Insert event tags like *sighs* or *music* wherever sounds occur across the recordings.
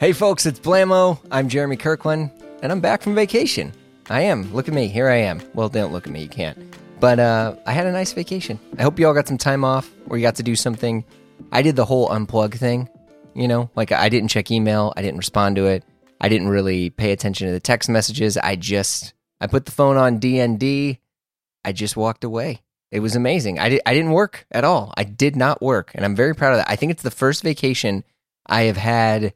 Hey, folks, it's Blamo. I'm Jeremy Kirkland, and I'm back from vacation. I am. Look at me. Here I am. Well, don't look at me. You can't. But uh, I had a nice vacation. I hope you all got some time off or you got to do something. I did the whole unplug thing. You know, like I didn't check email, I didn't respond to it, I didn't really pay attention to the text messages. I just I put the phone on DND. I just walked away. It was amazing. I, I didn't work at all. I did not work, and I'm very proud of that. I think it's the first vacation I have had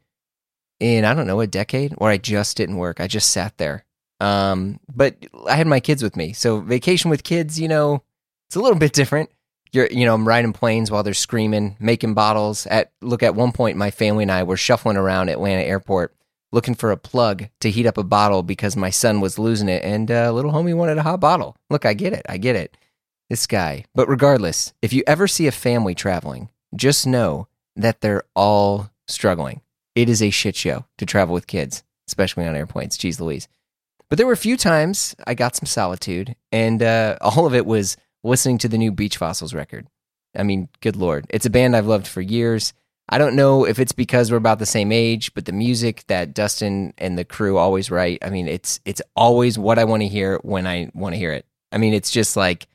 in I don't know a decade where I just didn't work. I just sat there. Um, but I had my kids with me, so vacation with kids, you know, it's a little bit different. You're, you know, I'm riding planes while they're screaming, making bottles. At look, at one point, my family and I were shuffling around Atlanta airport looking for a plug to heat up a bottle because my son was losing it, and uh, little homie wanted a hot bottle. Look, I get it, I get it. This guy. But regardless, if you ever see a family traveling, just know that they're all struggling. It is a shit show to travel with kids, especially on airplanes. Jeez Louise. But there were a few times I got some solitude, and uh, all of it was listening to the new Beach Fossils record. I mean, good lord. It's a band I've loved for years. I don't know if it's because we're about the same age, but the music that Dustin and the crew always write, I mean, it's it's always what I want to hear when I want to hear it. I mean, it's just like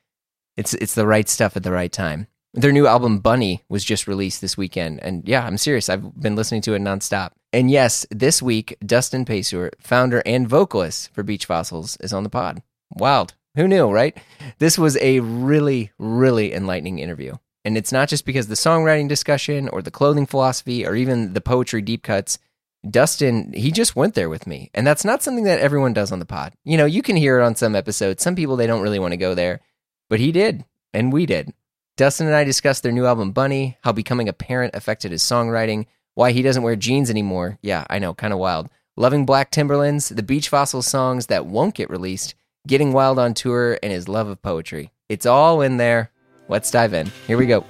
it's it's the right stuff at the right time. Their new album Bunny was just released this weekend, and yeah, I'm serious. I've been listening to it nonstop. And yes, this week Dustin Payseur, founder and vocalist for Beach Fossils, is on the pod. Wild. Who knew, right? This was a really, really enlightening interview. And it's not just because the songwriting discussion or the clothing philosophy or even the poetry deep cuts. Dustin, he just went there with me. And that's not something that everyone does on the pod. You know, you can hear it on some episodes. Some people, they don't really want to go there, but he did. And we did. Dustin and I discussed their new album, Bunny, how becoming a parent affected his songwriting, why he doesn't wear jeans anymore. Yeah, I know, kind of wild. Loving Black Timberlands, the Beach Fossil songs that won't get released, getting wild on tour, and his love of poetry. It's all in there. Let's dive in. Here we go.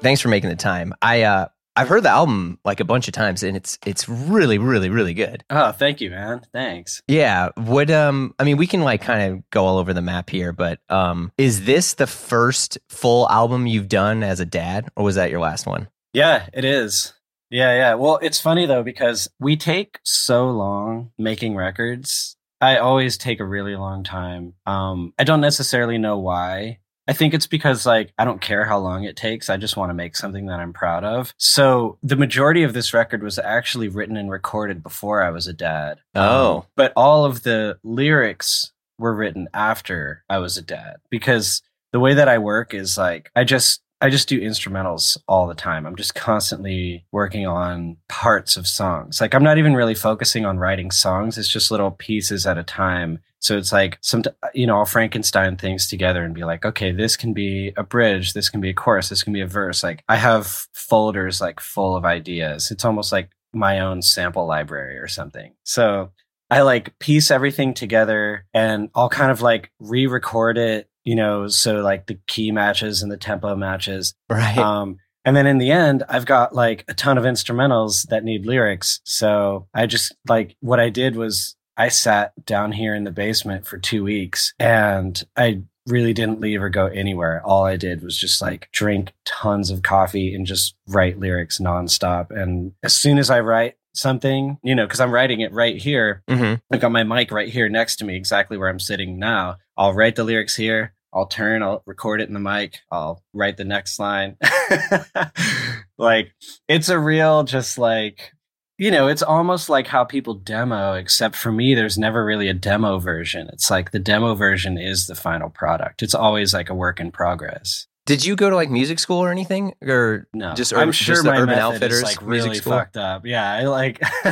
Thanks for making the time. I uh I've heard the album like a bunch of times and it's it's really really really good. Oh, thank you, man. Thanks. Yeah, would um I mean we can like kind of go all over the map here, but um is this the first full album you've done as a dad or was that your last one? Yeah, it is. Yeah, yeah. Well, it's funny though because we take so long making records I always take a really long time. Um, I don't necessarily know why. I think it's because like I don't care how long it takes. I just want to make something that I'm proud of. So the majority of this record was actually written and recorded before I was a dad. Oh. Um, but all of the lyrics were written after I was a dad because the way that I work is like I just I just do instrumentals all the time. I'm just constantly working on parts of songs. Like I'm not even really focusing on writing songs. It's just little pieces at a time. So it's like some, you know, I'll Frankenstein things together and be like, okay, this can be a bridge. This can be a chorus. This can be a verse. Like I have folders like full of ideas. It's almost like my own sample library or something. So I like piece everything together and I'll kind of like re-record it you know, so like the key matches and the tempo matches. Right. Um, and then in the end, I've got like a ton of instrumentals that need lyrics. So I just like what I did was I sat down here in the basement for two weeks and I really didn't leave or go anywhere. All I did was just like drink tons of coffee and just write lyrics nonstop. And as soon as I write something, you know, because I'm writing it right here, mm-hmm. I got my mic right here next to me, exactly where I'm sitting now. I'll write the lyrics here. I'll turn, I'll record it in the mic, I'll write the next line. *laughs* like, it's a real, just like, you know, it's almost like how people demo, except for me, there's never really a demo version. It's like the demo version is the final product. It's always like a work in progress. Did you go to like music school or anything, or no? Just I'm sure just my Urban Outfitters is like really music school? fucked up. Yeah, I like. *laughs*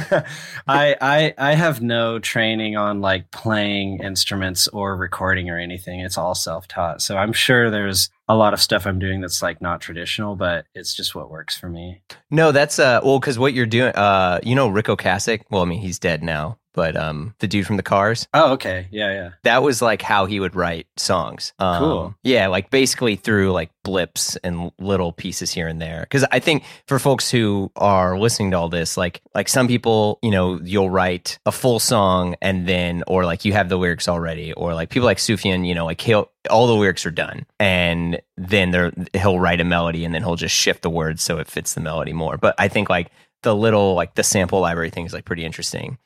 I I I have no training on like playing instruments or recording or anything. It's all self taught. So I'm sure there's a lot of stuff I'm doing that's like not traditional, but it's just what works for me. No, that's uh well because what you're doing uh you know Ric Ocasek. Well, I mean he's dead now, but um, the dude from the Cars. Oh, okay. Yeah, yeah. That was like how he would write songs. Um, Cool. Yeah, like basically through like blips and little pieces here and there. Because I think for folks who are listening to all this, like like some people, you know, you'll write a full song and then, or like you have the lyrics already, or like people like Sufjan, you know, like he'll all the lyrics are done, and then there he'll write a melody and then he'll just shift the words so it fits the melody more. But I think like the little like the sample library thing is like pretty interesting.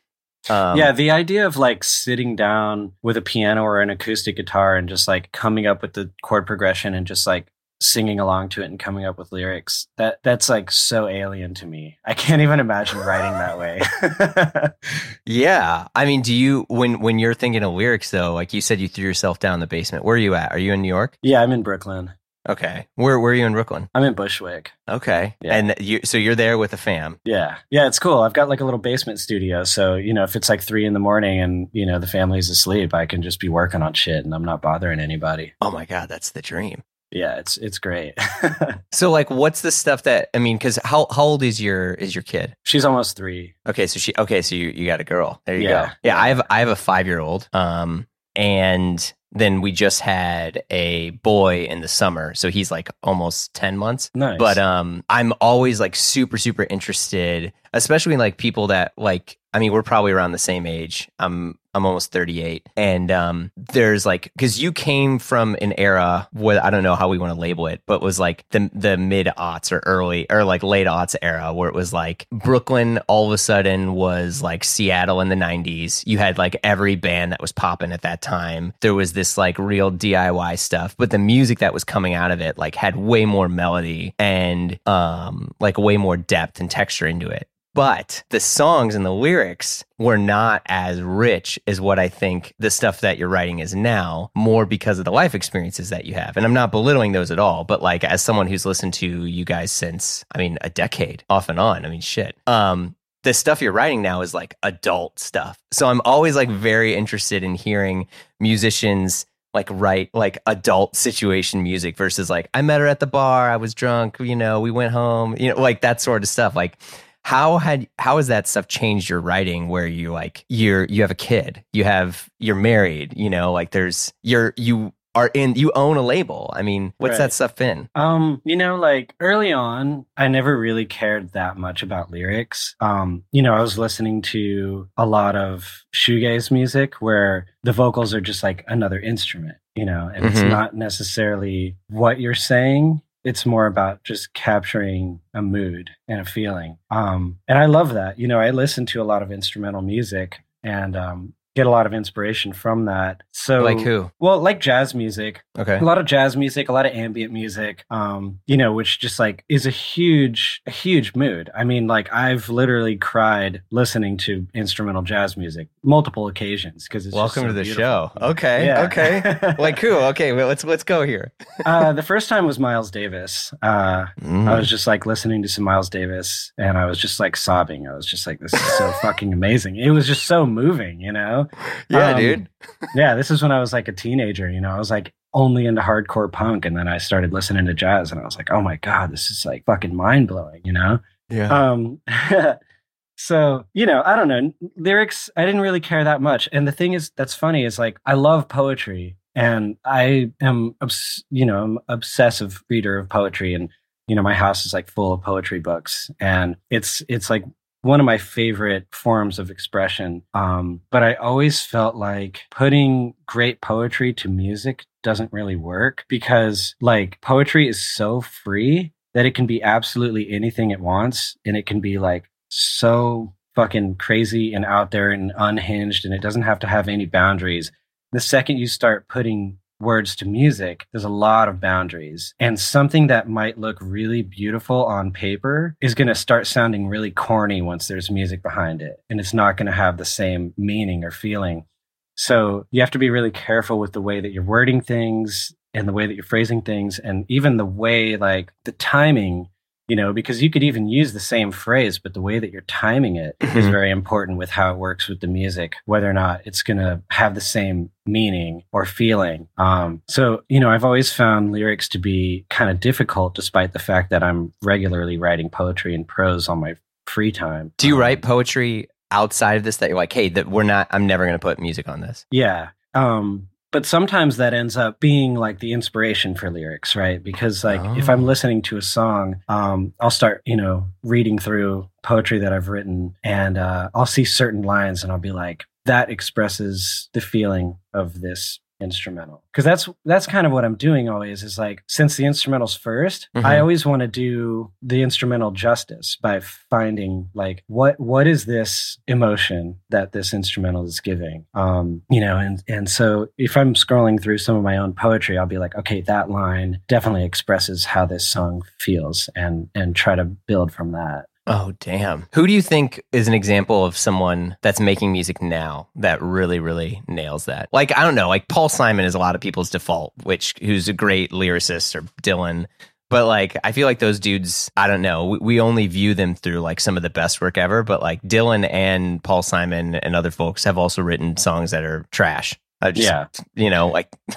Um, yeah, the idea of like sitting down with a piano or an acoustic guitar and just like coming up with the chord progression and just like singing along to it and coming up with lyrics that that's like so alien to me. I can't even imagine writing that way. *laughs* Yeah, I mean, do you when when you're thinking of lyrics though? Like you said, you threw yourself down in the basement. Where are you at? Are you in New York? yeah, I'm in Brooklyn. Okay. Where where are you in Brooklyn? I'm in Bushwick. Okay. Yeah. And you so you're there with a fam. Yeah. Yeah, it's cool. I've got like a little basement studio. So, you know, if it's like three in the morning and, you know, the family's asleep, I can just be working on shit and I'm not bothering anybody. Oh my god, that's the dream. Yeah, it's it's great. *laughs* So like, what's the stuff that I mean? Because how how old is your is your kid? She's almost three. Okay, so she okay, so you you got a girl. There you Yeah. go. Yeah, I have I have a five year old. Um, and then we just had a boy in the summer, so he's like almost ten months. Nice. But um, I'm always like super super interested, especially like people that like. I mean, we're probably around the same age. I'm I'm almost 38, and um, there's like because you came from an era where I don't know how we want to label it, but was like the the mid aughts or early or like late aughts era where it was like Brooklyn all of a sudden was like Seattle in the 90s. You had like every band that was popping at that time. There was this like real DIY stuff, but the music that was coming out of it like had way more melody and um like way more depth and texture into it but the songs and the lyrics were not as rich as what I think the stuff that you're writing is now, more because of the life experiences that you have. And I'm not belittling those at all, but like as someone who's listened to you guys since, I mean, a decade off and on, I mean, shit. Um, the stuff you're writing now is like adult stuff. So I'm always like very interested in hearing musicians like write like adult situation music versus like I met her at the bar, I was drunk, you know, we went home, you know, like that sort of stuff. Like how had how has that stuff changed your writing where you like you're you have a kid you have you're married you know like there's you're you are in you own a label i mean what's Right. that stuff been Um, you know, like early on, I never really cared that much about lyrics. Um, you know, I was listening to a lot of shoegaze music where the vocals are just like another instrument, you know, and it's Mhm. not necessarily what you're saying. It's more about just capturing a mood and a feeling. Um, and I love that. You know, I listen to a lot of instrumental music and um, get a lot of inspiration from that. So, like who well, like jazz music, okay a lot of jazz music, a lot of ambient music, um, you know, which just like is a huge, a huge mood. I mean, like I've literally cried listening to instrumental jazz music multiple occasions because it's just welcome so to the beautiful. show okay Yeah. okay like who *laughs* okay well, let's let's go here uh, the first time was Miles Davis. Uh, Mm. I was just like listening to some Miles Davis and I was just like sobbing. I was just like, this is so fucking amazing. It was just so moving, you know? *laughs* yeah um, dude yeah, this is when I was like a teenager, you know, I was like only into hardcore punk and then I started listening to jazz and I was like, oh my God, this is like fucking mind blowing, you know? yeah Um, *laughs* so, you know, I don't know. Lyrics, I didn't really care that much. And the thing is, that's funny is like, I love poetry and I am, obs- you know, I'm obsessive reader of poetry and, you know, my house is like full of poetry books and it's, it's like one of my favorite forms of expression. Um, but I always felt like putting great poetry to music doesn't really work because like poetry is so free that it can be absolutely anything it wants and it can be like so fucking crazy and out there and unhinged and it doesn't have to have any boundaries. The second you start putting words to music, there's a lot of boundaries. And something that might look really beautiful on paper is going to start sounding really corny once there's music behind it. And it's not going to have the same meaning or feeling. So you have to be really careful with the way that you're wording things and the way that you're phrasing things and even the way like the timing you know because you could even use the same phrase but the way that you're timing it is Mhm. very important with how it works with the music whether or not it's going to have the same meaning or feeling um, so you know i've always found lyrics to be kind of difficult despite the fact that i'm regularly writing poetry and prose on my free time do you Um, write poetry outside of this that you're like, hey, that we're not. I'm never going to put music on this. Yeah. Um, but sometimes that ends up being like the inspiration for lyrics, right? Because like if I'm Oh. listening to a song, um, I'll start, you know, reading through poetry that I've written, and uh, I'll see certain lines, and I'll be like, that expresses the feeling of this instrumental. Because that's that's kind of what i'm doing always is like since the instrumental's 1st i Mhm. always want to do the instrumental justice by finding like what what is this emotion that this instrumental is giving? Um you know and and so if i'm scrolling through some of my own poetry i'll be like okay that line definitely expresses how this song feels and and try to build from that Oh, damn. Who do you think is an example of someone that's making music now that really, really nails that? Like, I don't know, like Paul Simon is a lot of people's default, which who's a great lyricist or Dylan. But like, I feel like those dudes, I don't know, we, we only view them through like some of the best work ever. But like Dylan and Paul Simon and other folks have also written songs that are trash. I just, yeah You know, like, *laughs*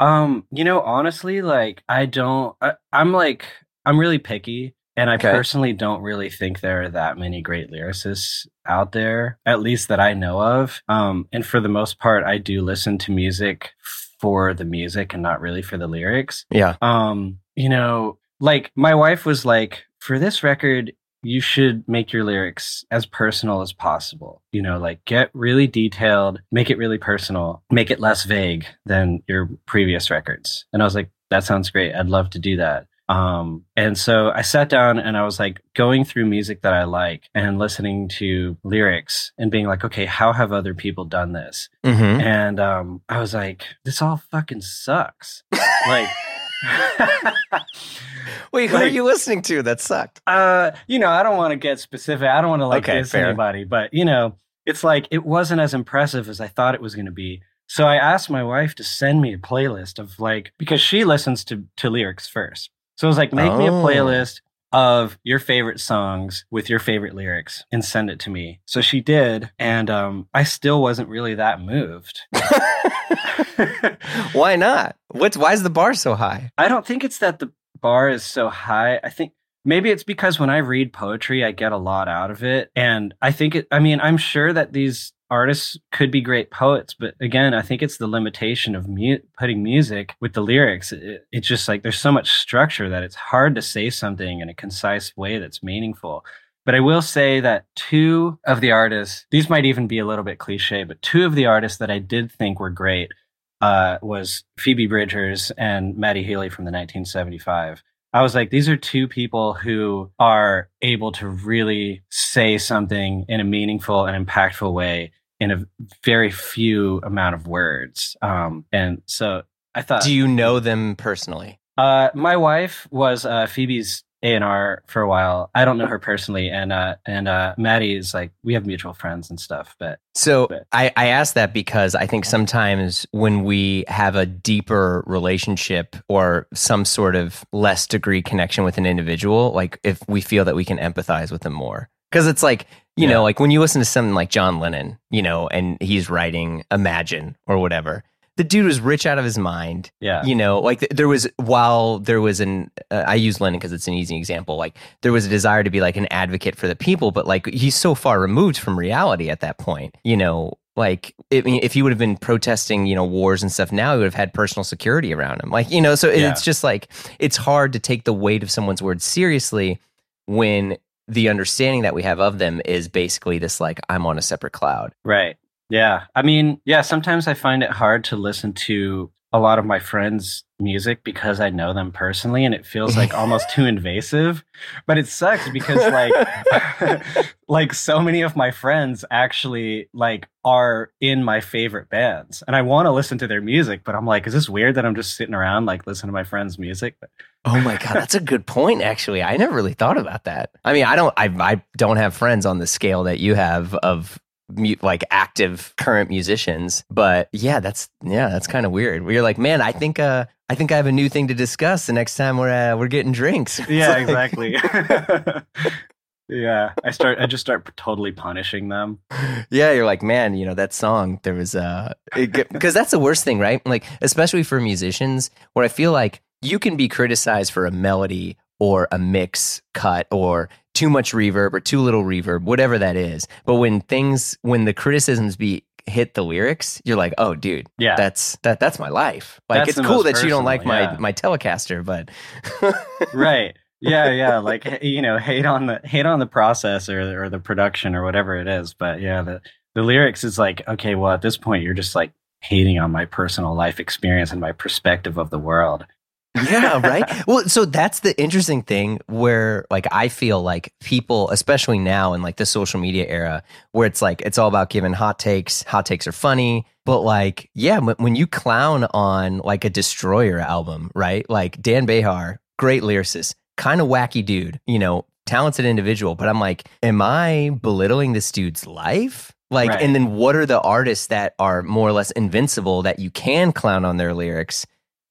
Um, you know, honestly, like I don't I, I'm like I'm really picky and I Okay. personally don't really think there are that many great lyricists out there, at least that I know of. Um, and for the most part I do listen to music for the music and not really for the lyrics. yeah. Um, you know, like my wife was like, for this record, you should make your lyrics as personal as possible. You know, like get really detailed, make it really personal, make it less vague than your previous records. And I was like, that sounds great. I'd love to do that. Um, and so I sat down and I was like going through music that I like and listening to lyrics and being like, okay, how have other people done this? hmm And um, I was like, this all fucking sucks. like, *laughs* Wait, who are you listening to? That sucked. uh, you know, I don't want to get specific. I don't want to like Okay, diss fair. anybody, but you know, it's like it wasn't as impressive as I thought it was going to be. So I asked my wife to send me a playlist of like because she listens to to lyrics first. So I was like, make me a Oh. playlist of your favorite songs with your favorite lyrics and send it to me. So she did, and um, I still wasn't really that moved. *laughs* Why not? What's why is the bar so high? I don't think it's that the bar is so high. I think maybe it's because when I read poetry, I get a lot out of it. And I think it, I mean, I'm sure that these artists could be great poets, but again, I think it's the limitation of mu- putting music with the lyrics. It, it's just like there's so much structure that it's hard to say something in a concise way that's meaningful. But I will say that two of the artists, these might even be a little bit cliche, but two of the artists that I did think were great uh, was Phoebe Bridgers and Matty Healy from the 1975. I was like, these are two people who are able to really say something in a meaningful and impactful way in a very few amount of words. Um, and so I thought, Do you know them personally? uh, my wife was uh, Phoebe's A and R for a while. I don't know her personally, and uh, and uh, Matty is like we have mutual friends and stuff. But So But- I, I ask that because I think sometimes when we have a deeper relationship or some sort of less degree connection with an individual, like if we feel that we can empathize with them more. Because it's like, you Yeah. know, like when you listen to something like John Lennon, you know, and he's writing Imagine or whatever, the dude was rich out of his mind. yeah, You know, like there was, while there was an, uh, I use Lennon because it's an easy example, like there was a desire to be like an advocate for the people, but like he's so far removed from reality at that point, you know. Like, I mean, if he would have been protesting, you know, wars and stuff now, he would have had personal security around him. Like, you know, so Yeah. it's just like, it's hard to take the weight of someone's words seriously when the understanding that we have of them is basically this, like, I'm on a separate cloud. Right. Yeah. I mean, yeah, sometimes I find it hard to listen to a lot of my friends' music because I know them personally and it feels like almost too invasive. But it sucks because like *laughs* like so many of my friends actually like are in my favorite bands and I want to listen to their music, but I'm like, is this weird that I'm just sitting around like listening to my friends' music? Oh my god, that's a good point. Actually, I never really thought about that. I mean, I don't, I, I don't have friends on the scale that you have of like active current musicians, but yeah, that's yeah, that's kind of weird. Where you're like, man, I think, uh, I think I have a new thing to discuss the next time we're uh, we're getting drinks. *laughs* Yeah, like- exactly. *laughs* yeah. I start I just start totally punishing them. yeah, you're like, man, you know that song. There was uh, because that's the worst thing, right? Like, especially for musicians, where I feel like you can be criticized for a melody or a mix cut or too much reverb or too little reverb, whatever that is. But when things, when the criticisms be hit the lyrics, you're like, oh, dude, Yeah. that's that that's my life. Like That's it's cool that you don't like personal, my my Telecaster, but *laughs* right yeah yeah like you know hate on the hate on the process or, or the production or whatever it is but yeah the the lyrics is like okay well at this point you're just like hating on my personal life experience and my perspective of the world yeah, right. Well, so that's the interesting thing where like I feel like people, especially now in like the social media era, where it's like it's all about giving hot takes. Hot takes are funny, but like yeah, when, you clown on like a Destroyer album, right? Like Dan Bejar, great lyricist, kind of wacky dude, you know, talented individual, but I'm like, am I belittling this dude's life? Like, Right. and then what are the artists that are more or less invincible that you can clown on their lyrics?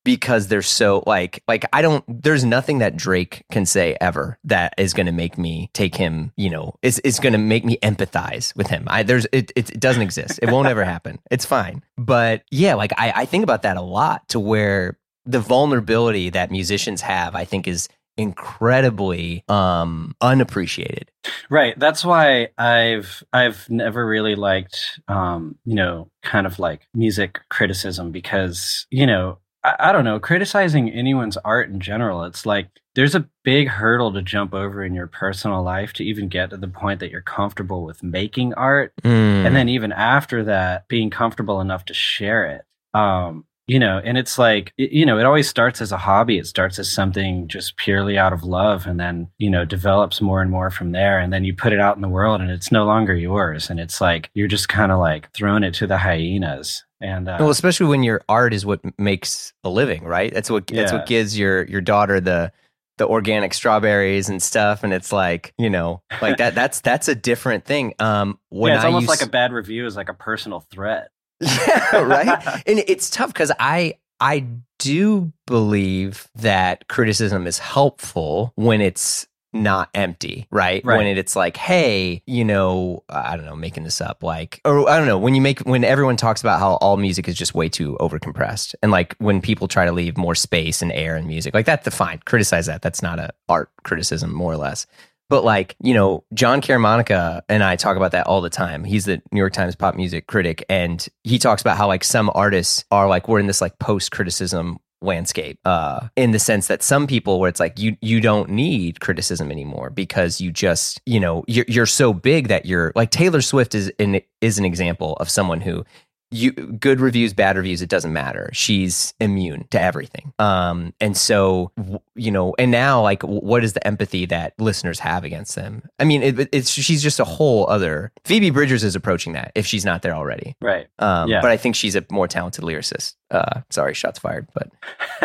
Because they're so like like I don't there's nothing that Drake can say ever that is going to make me take him, you know, is is going to make me empathize with him. I there's it, it it doesn't exist. It won't ever happen. It's fine. But yeah, like I I think about that a lot to where the vulnerability that musicians have, I think is incredibly um unappreciated. right that's why i've i've never really liked um you know kind of like music criticism because you know I, I don't know criticizing anyone's art in general it's like there's a big hurdle to jump over in your personal life to even get to the point that you're comfortable with making art Mm. and then even after that being comfortable enough to share it um you know and it's like you know it always starts as a hobby it starts as something just purely out of love and then you know develops more and more from there and then you put it out in the world and it's no longer yours and it's like you're just kind of like throwing it to the hyenas and uh, well, especially when your art is what makes a living, right? That's what that's Yeah. what gives your your daughter the the organic strawberries and stuff, and it's like you know, like that. That's that's a different thing. Um, *laughs* when yeah, it's I almost like a bad review is like a personal threat yeah, *laughs* *laughs* right. *laughs* and it's tough because I I do believe that criticism is helpful when it's not empty, right? Right. When it, it's like, hey, you know, I don't know, making this up, like, or I don't know, when you make when everyone talks about how all music is just way too overcompressed, and like when people try to leave more space and air in music, like that's fine. Criticize that. That's not a art criticism, more or less. But like, you know, Jon Caramanica and I talk about that all the time. He's the New York Times pop music critic and he talks about how like some artists are like we're in this like post criticism landscape uh in the sense that some people where it's like you you don't need criticism anymore because you just you know you're you're so big that you're like Taylor Swift is an is an example of someone who you good reviews bad reviews it doesn't matter. She's immune to everything. Um and so you know and now like what is the empathy that listeners have against them? I mean it, it's she's just a whole other phoebe bridgers is approaching that if she's not there already. Right. Um Yeah. but i think she's a more talented lyricist. Uh sorry shots fired but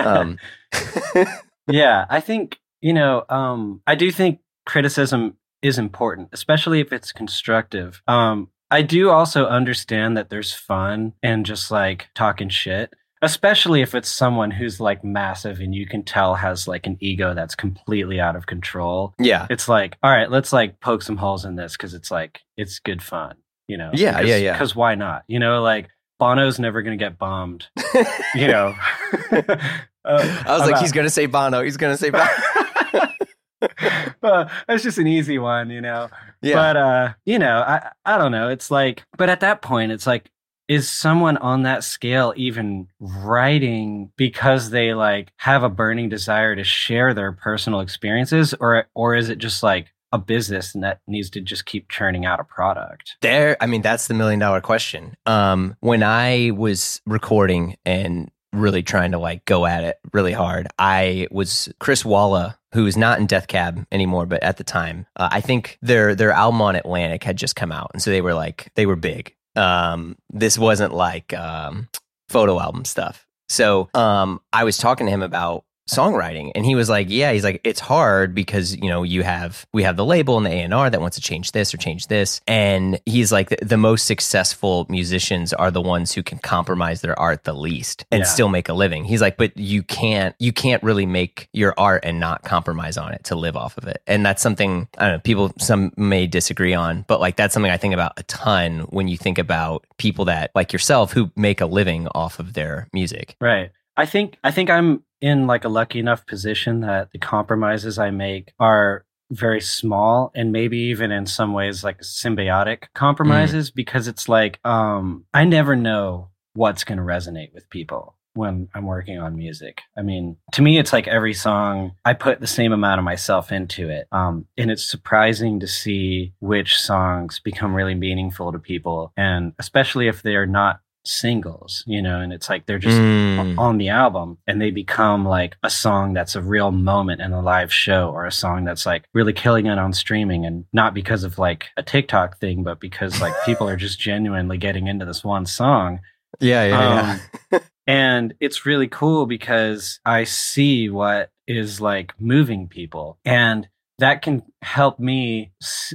um. *laughs* Yeah, I think, you know, um, I do think criticism is important, especially if it's constructive. Um, I do also understand that there's fun and just like talking shit, especially if it's someone who's like massive and you can tell has like an ego that's completely out of control. yeah It's like, all right, let's like poke some holes in this because it's like, it's good fun, you know? Yeah, yeah, yeah. Because why not? You know, like Bono's never going to get bombed, *laughs* you know? Uh, *laughs* i was like he's gonna say bono he's gonna say bono *laughs* *laughs* well, that's just an easy one, you know. yeah But uh, you know, I I don't know. It's like, but at that point, it's like, is someone on that scale even writing because they like have a burning desire to share their personal experiences, or or is it just like a business and that needs to just keep churning out a product? There, I mean, that's the million dollar question. Um, when I was recording and really trying to like go at it really hard, I was Chris Walla, who is not in Death Cab anymore, but at the time, uh, I think their their album on Atlantic had just come out, and so they were like they were big. Um, this wasn't like um, photo album stuff. So um, I was talking to him about songwriting. And he was like yeah he's like it's hard because you know you have we have the label and the A&R that wants to change this or change this. And he's like the, the most successful musicians are the ones who can compromise their art the least and Yeah. still make a living. He's like but you can't you can't really make your art and not compromise on it to live off of it. And that's something I don't know people some may disagree on but like that's something I think about a ton when you think about people that like yourself who make a living off of their music. Right. I think I think I'm in like a lucky enough position that the compromises I make are very small and maybe even in some ways like symbiotic compromises mm. because it's like um I never know what's going to resonate with people when I'm working on music. I mean, to me, it's like every song I put the same amount of myself into it. Um, and it's surprising to see which songs become really meaningful to people. And especially if they're not singles, you know, and it's like they're just mm. on the album and they become like a song that's a real moment in a live show or a song that's like really killing it on streaming and not because of like a TikTok thing, but because like *laughs* people are just genuinely getting into this one song. Yeah, yeah, um, yeah. *laughs* And it's really cool because I see what is like moving people. And that can help me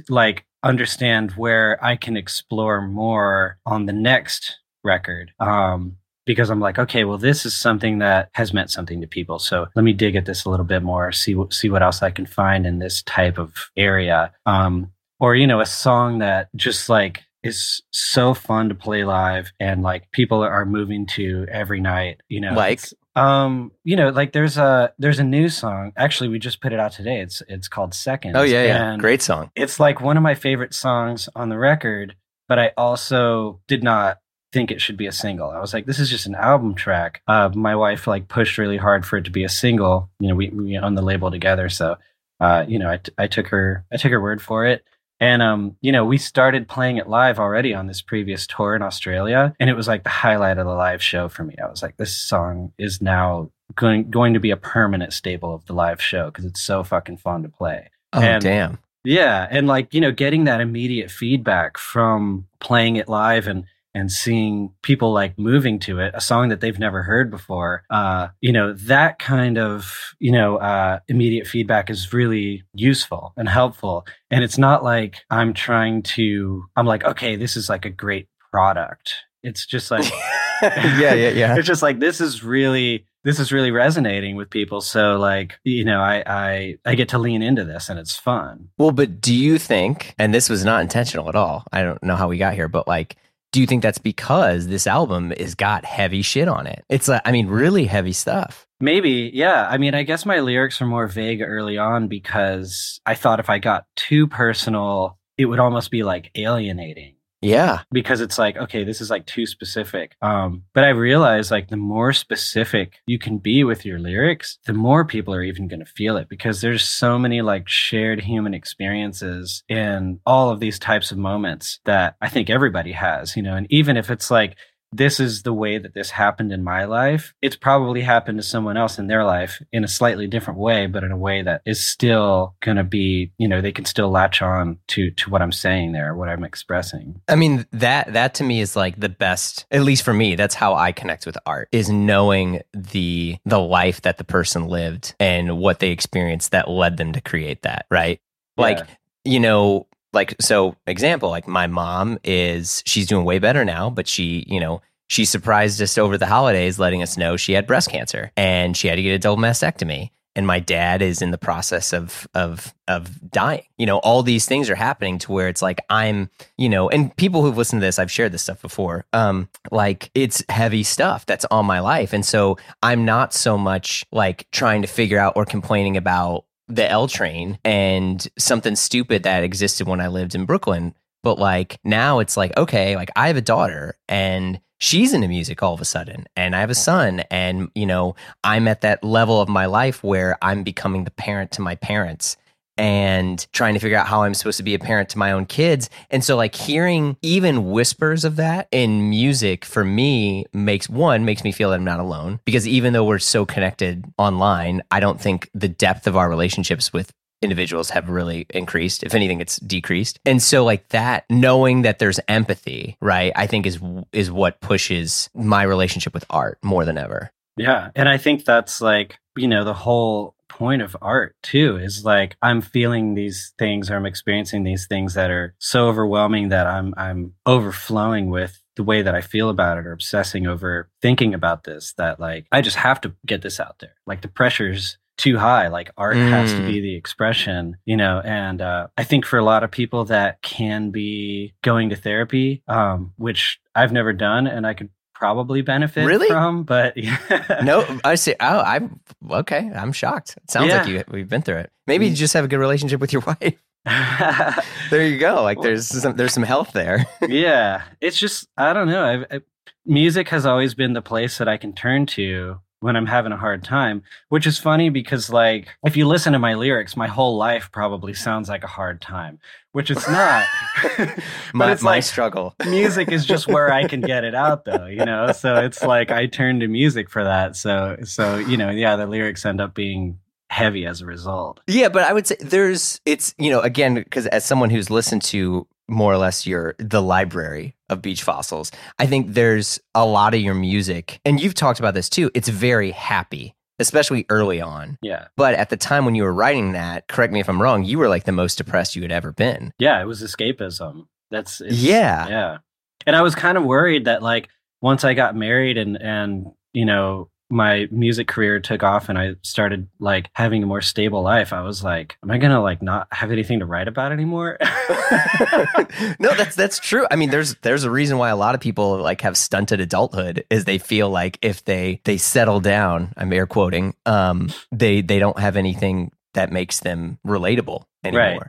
like understand where I can explore more on the next record. Um, because I'm like, okay, well, this is something that has meant something to people. So let me dig at this a little bit more, see what see what else I can find in this type of area. Um, or you know, a song that just like is so fun to play live and like people are moving to every night you know like um you know like there's a there's a new song actually we just put it out today it's it's called second oh yeah yeah great song it's like one of my favorite songs on the record but i also did not think it should be a single. I was like this is just an album track. Uh my wife like pushed really hard for it to be a single. You know we, we own the label together. So uh you know I, t- I took her i took her word for it. And um, you know, we started playing it live already on this previous tour in Australia, and it was like the highlight of the live show for me. I was like, this song is now going going to be a permanent staple of the live show because it's so fucking fun to play. Oh and, damn. Yeah, and like, you know, getting that immediate feedback from playing it live and and seeing people like moving to it, a song that they've never heard before, uh, you know, that kind of, you know, uh, immediate feedback is really useful and helpful. And it's not like I'm trying to, I'm like, okay, this is like a great product. It's just like, *laughs* yeah, yeah, yeah. *laughs* It's just like, this is really, this is really resonating with people so like you know I, I i get to lean into this and it's fun well but do you think and this was not intentional at all i don't know how we got here but like do you think that's because this album has got heavy shit on it? It's, uh, I mean, really heavy stuff. Maybe, yeah. I mean, I guess my lyrics were more vague early on because I thought if I got too personal, it would almost be like alienating. Yeah. Because it's like, okay, this is like too specific. Um, but I realize like the more specific you can be with your lyrics, the more people are even going to feel it because there's so many like shared human experiences in all of these types of moments that I think everybody has, you know, and even if it's like, this is the way that this happened in my life. It's probably happened to someone else in their life in a slightly different way, but in a way that is still going to be, you know, they can still latch on to to what I'm saying there, what I'm expressing. I mean, that that to me is like the best, at least for me, that's how I connect with art is knowing the the life that the person lived and what they experienced that led them to create that, right? Yeah. Like, you know, like so example like my mom is she's doing way better now but she you know she surprised us over the holidays letting us know she had breast cancer and she had to get a double mastectomy. And my dad is in the process of of of dying. You know all these things are happening to where it's like i'm you know and people who've listened to this i've shared this stuff before um like it's heavy stuff that's on my life. And so i'm not so much like trying to figure out or complaining about the L train and something stupid that existed when I lived in Brooklyn. But like now it's like, okay, like I have a daughter and she's into music all of a sudden and I have a son and you know, I'm at that level of my life where I'm becoming the parent to my parents and trying to figure out how I'm supposed to be a parent to my own kids. And so like hearing even whispers of that in music for me makes one makes me feel that I'm not alone because even though we're so connected online, I don't think the depth of our relationships with individuals have really increased. If anything, it's decreased. And so like that, knowing that there's empathy, right, I think is is what pushes my relationship with art more than ever. Yeah. And I think that's like, you know, the whole point of art too is like I'm feeling these things or I'm experiencing these things that are so overwhelming that I'm I'm overflowing with the way that I feel about it or obsessing over thinking about this that like I just have to get this out there. Like the pressure's too high like art mm. has to be mm. the expression you know and uh, i think for a lot of people that can be going to therapy um, which i've never done and i could probably benefit Really? from, but *laughs* yeah. no, I see. Oh, I'm okay. I'm shocked. It sounds like you we've been through it. Maybe you mm. just have a good relationship with your *laughs* wife. *laughs* There you go. Like there's some there's some health there. yeah, it's just I don't know. I've, I, music has always been the place that I can turn to when I'm having a hard time, which is funny because like if you listen to my lyrics, my whole life probably sounds like a hard time, which it's not. *laughs* but my it's my like struggle. *laughs* music is just where I can get it out though, you know? So it's like I turn to music for that. So so you know, yeah, the lyrics end up being heavy as a result. Yeah, but I would say there's it's you know again because as someone who's listened to more or less your the library of beach fossils, I think there's a lot of your music, and you've talked about this too. It's very happy, especially early on. Yeah. But at the time when you were writing that, correct me if I'm wrong, you were like the most depressed you had ever been. Yeah, it was escapism. That's Yeah. yeah. And I was kind of worried that like once I got married and and you know my music career took off and I started like having a more stable life, I was like, am I gonna like not have anything to write about anymore? *laughs* *laughs* no, that's that's true. I mean, there's there's a reason why a lot of people like have stunted adulthood is they feel like if they they settle down, I'm air quoting, um, they they don't have anything that makes them relatable anymore. Right.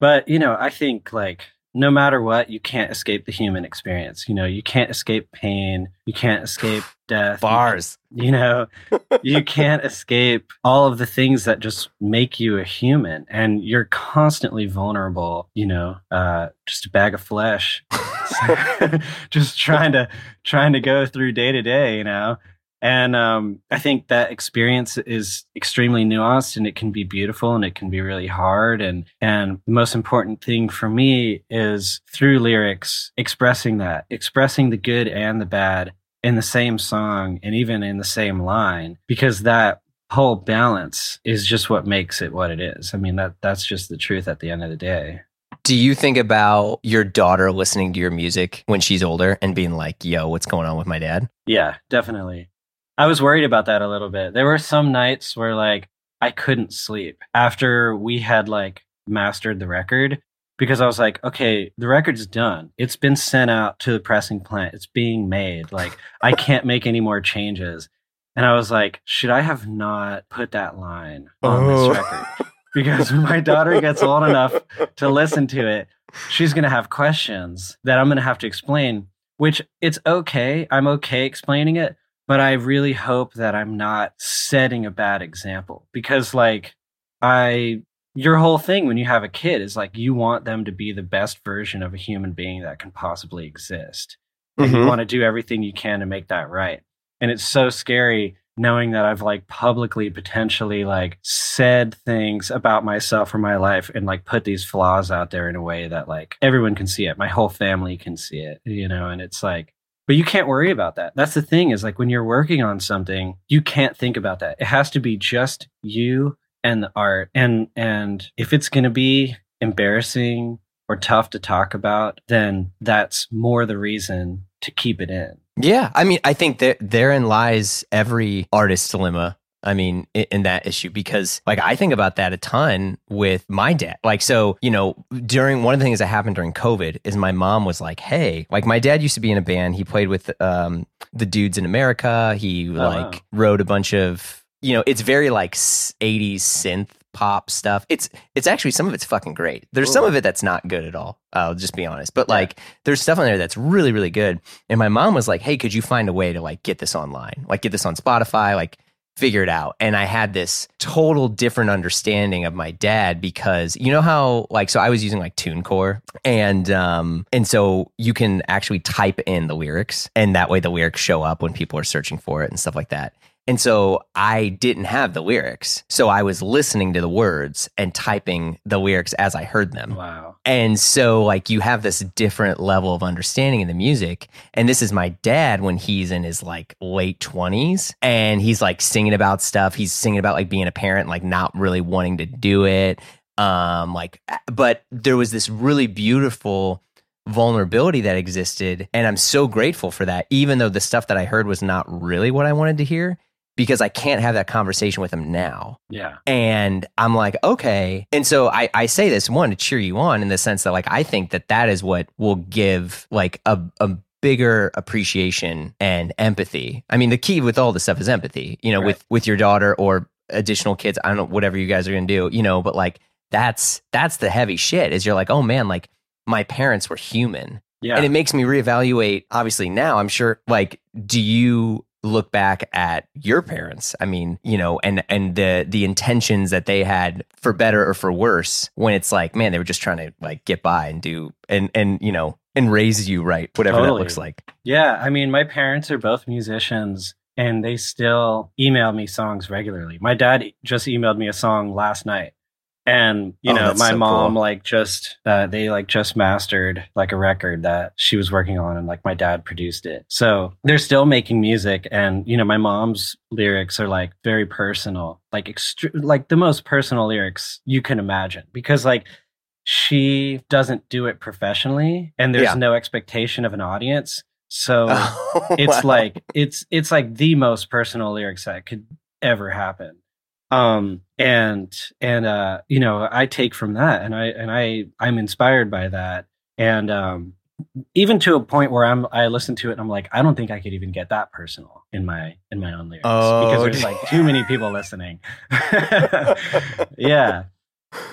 But you know, I think like no matter what, you can't escape the human experience. You know, you can't escape pain. You can't escape *sighs* death. Bars. You know, you *laughs* can't escape all of the things that just make you a human, and you're constantly vulnerable. You know, uh, just a bag of flesh, *laughs* *laughs* just trying to trying to go through day to day. You know, and um, I think that experience is extremely nuanced and it can be beautiful and it can be really hard. And, and the most important thing for me is through lyrics, expressing that, expressing the good and the bad in the same song and even in the same line, because that whole balance is just what makes it what it is. I mean, that that's just the truth at the end of the day. Do you think about your daughter listening to your music when she's older and being like, "Yo, what's going on with my dad?" Yeah, definitely. I was worried about that a little bit. There were some nights where like I couldn't sleep after we had like mastered the record because I was like, okay, the record's done. It's been sent out to the pressing plant. It's being made. Like I can't make any more changes. And I was like, should I have not put that line on Oh. this record? Because when my daughter gets old enough to listen to it, she's going to have questions that I'm going to have to explain, which it's okay. I'm okay explaining it, but I really hope that I'm not setting a bad example because, like, I, your whole thing when you have a kid is like you want them to be the best version of a human being that can possibly exist. And you Mhm. want to do everything you can to make that right. And it's so scary knowing that I've like publicly potentially like said things about myself or my life and like put these flaws out there in a way that like everyone can see it. My whole family can see it, you know, and it's like but you can't worry about that. That's the thing is like when you're working on something, you can't think about that. It has to be just you and the art. And and if it's going to be embarrassing or tough to talk about, then that's more the reason to keep it in. Yeah, I mean, I think that therein lies every artist's dilemma. I mean, in that issue, because like I think about that a ton with my dad. Like, so, you know, during one of the things that happened during COVID is my mom was like, hey, like my dad used to be in a band. He played with um, the dudes in America. He like wow. wrote a bunch of, you know, it's very like 80s synth pop stuff. It's it's actually some of it's fucking great. There's some of it that's not good at all. I'll just be honest. But Yeah. like there's stuff on there that's really really good. And my mom was like, "Hey, could you find a way to like get this online? Like get this on Spotify, like figure it out." And I had this total different understanding of my dad because you know how like so I was using like TuneCore and um and so you can actually type in the lyrics and that way the lyrics show up when people are searching for it and stuff like that. And so I didn't have the lyrics. So I was listening to the words and typing the lyrics as I heard them. Wow. And so, like, you have this different level of understanding in the music. And this is my dad when he's in his like late 20s and he's like singing about stuff. He's singing about like being a parent, like not really wanting to do it. Um, like, but there was this really beautiful vulnerability that existed. And I'm so grateful for that, even though the stuff that I heard was not really what I wanted to hear because I can't have that conversation with him now. Yeah. And I'm like, okay. And so I, I say this one to cheer you on in the sense that like I think that that is what will give like a, a bigger appreciation and empathy. I mean, the key with all this stuff is empathy. You know, Right. with with your daughter or additional kids. I don't know whatever you guys are gonna do. You know, but like that's that's the heavy shit. Is you're like, oh man, like my parents were human Yeah. and it makes me reevaluate obviously now i'm sure like do you look back at your parents i mean you know and and the the intentions that they had for better or for worse when it's like man they were just trying to like get by and do and and you know and raise you right whatever that looks like Yeah, I mean, my parents are both musicians and they still email me songs regularly. My dad just emailed me a song last night. And, you Oh, know, my so mom cool. like just uh, they like just mastered like a record that she was working on and like my dad produced it. So, they're still making music and, you know, my mom's lyrics are like very personal, like extre- like the most personal lyrics you can imagine because like she doesn't do it professionally and there's Yeah. no expectation of an audience. So *laughs* it's Wow. like it's it's like the most personal lyrics that could ever happen um and and uh you know i take from that and i and i i'm inspired by that. And um even to a point where i'm i listen to it and i'm like i don't think i could even get that personal in my in my own lyrics Oh, because there's like too many people listening. *laughs* *laughs* yeah.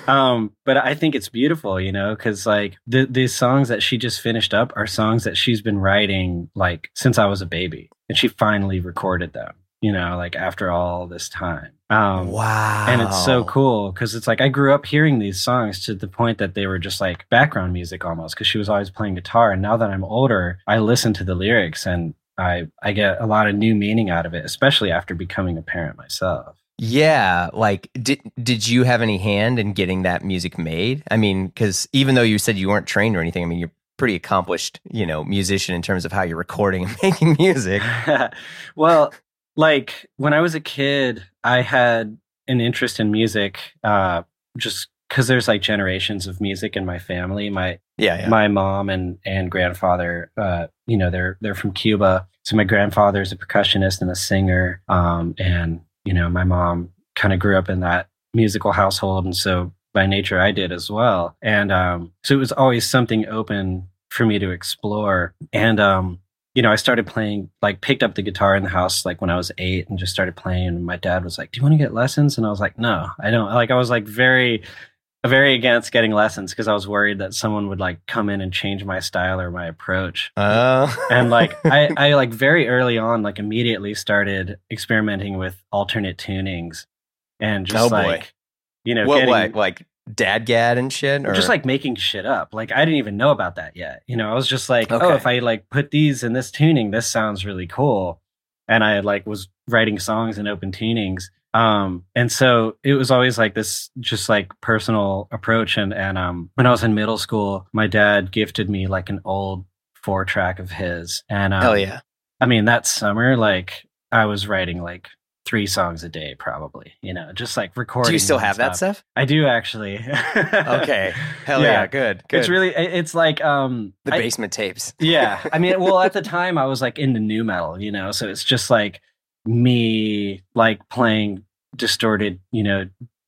Um but i think it's beautiful you know because like the these songs that she just finished up are songs that she's been writing like since i was a baby and she finally recorded them you know like after all this time um wow and it's so cool because it's like I grew up hearing these songs to the point that they were just like background music almost because she was always playing guitar. And now that I'm older, I listen to the lyrics and I I get a lot of new meaning out of it, especially after becoming a parent myself. Yeah, like did did you have any hand in getting that music made? I mean, because even though you said you weren't trained or anything, I mean, you're pretty accomplished, you know, musician in terms of how you're recording and *laughs* making music. *laughs* well, like when I was a kid, I had an interest in music uh, just because there's like generations of music in my family. My Yeah, yeah. my mom and and grandfather uh you know they're they're from cuba so my grandfather is a percussionist and a singer um and you know my mom kind of grew up in that musical household and so by nature i did as well and um so it was always something open for me to explore and um you know i started playing like picked up the guitar in the house like when i was eight and just started playing and my dad was like do you want to get lessons and i was like no i don't like i was like very very against getting lessons because I was worried that someone would like come in and change my style or my approach. Uh, And like *laughs* I, I like very early on, like immediately started experimenting with alternate tunings and just Oh, boy. like you know, what, getting, what, like DADGAD and shit, or just like making shit up. Like I didn't even know about that yet. You know, I was just like, oh, if I like put these in this tuning, this sounds really cool. And I like was writing songs in open tunings. Um, and so it was always like this just like personal approach. And and um when I was in middle school, my dad gifted me like an old four track of his. And um, hell yeah. I mean that summer, like I was writing like three songs a day probably, you know, just like recording. Do you still have that stuff? I do actually. *laughs* Okay, hell yeah, good, good. It's really it's like um the I- basement tapes. *laughs* yeah. I mean, well, at the time I was like into nu metal, you know, so it's just like me like playing distorted, you know,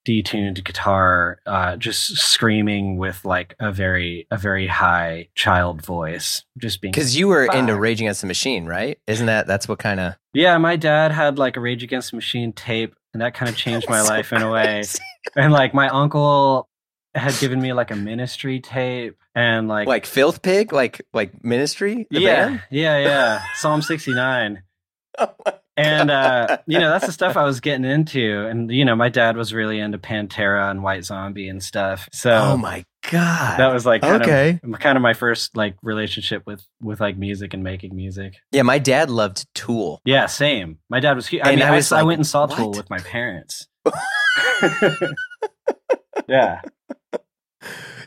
detuned guitar, uh, just screaming with like a very a very high child voice, just being Because you were into Fuck. Rage Against the Machine, right? Isn't that that's what kind of yeah. My dad had like a Rage Against the Machine tape, and that kind of changed my *laughs* So life in a way. crazy. And like my uncle had given me like a ministry tape, and like like Filth Pig, like like Ministry. The yeah, band? yeah, yeah. Psalm sixty nine. *laughs* Oh my and uh, you know that's the stuff I *laughs* was getting into, and you know my dad was really into Pantera and White Zombie and stuff. So oh my god. that was like kind okay. of kind of my first like relationship with with like music and making music. Yeah, my dad loved Tool. Yeah, same. My dad was huge. I And mean, I I, was I like, went and saw Tool with my parents. *laughs* *laughs* yeah,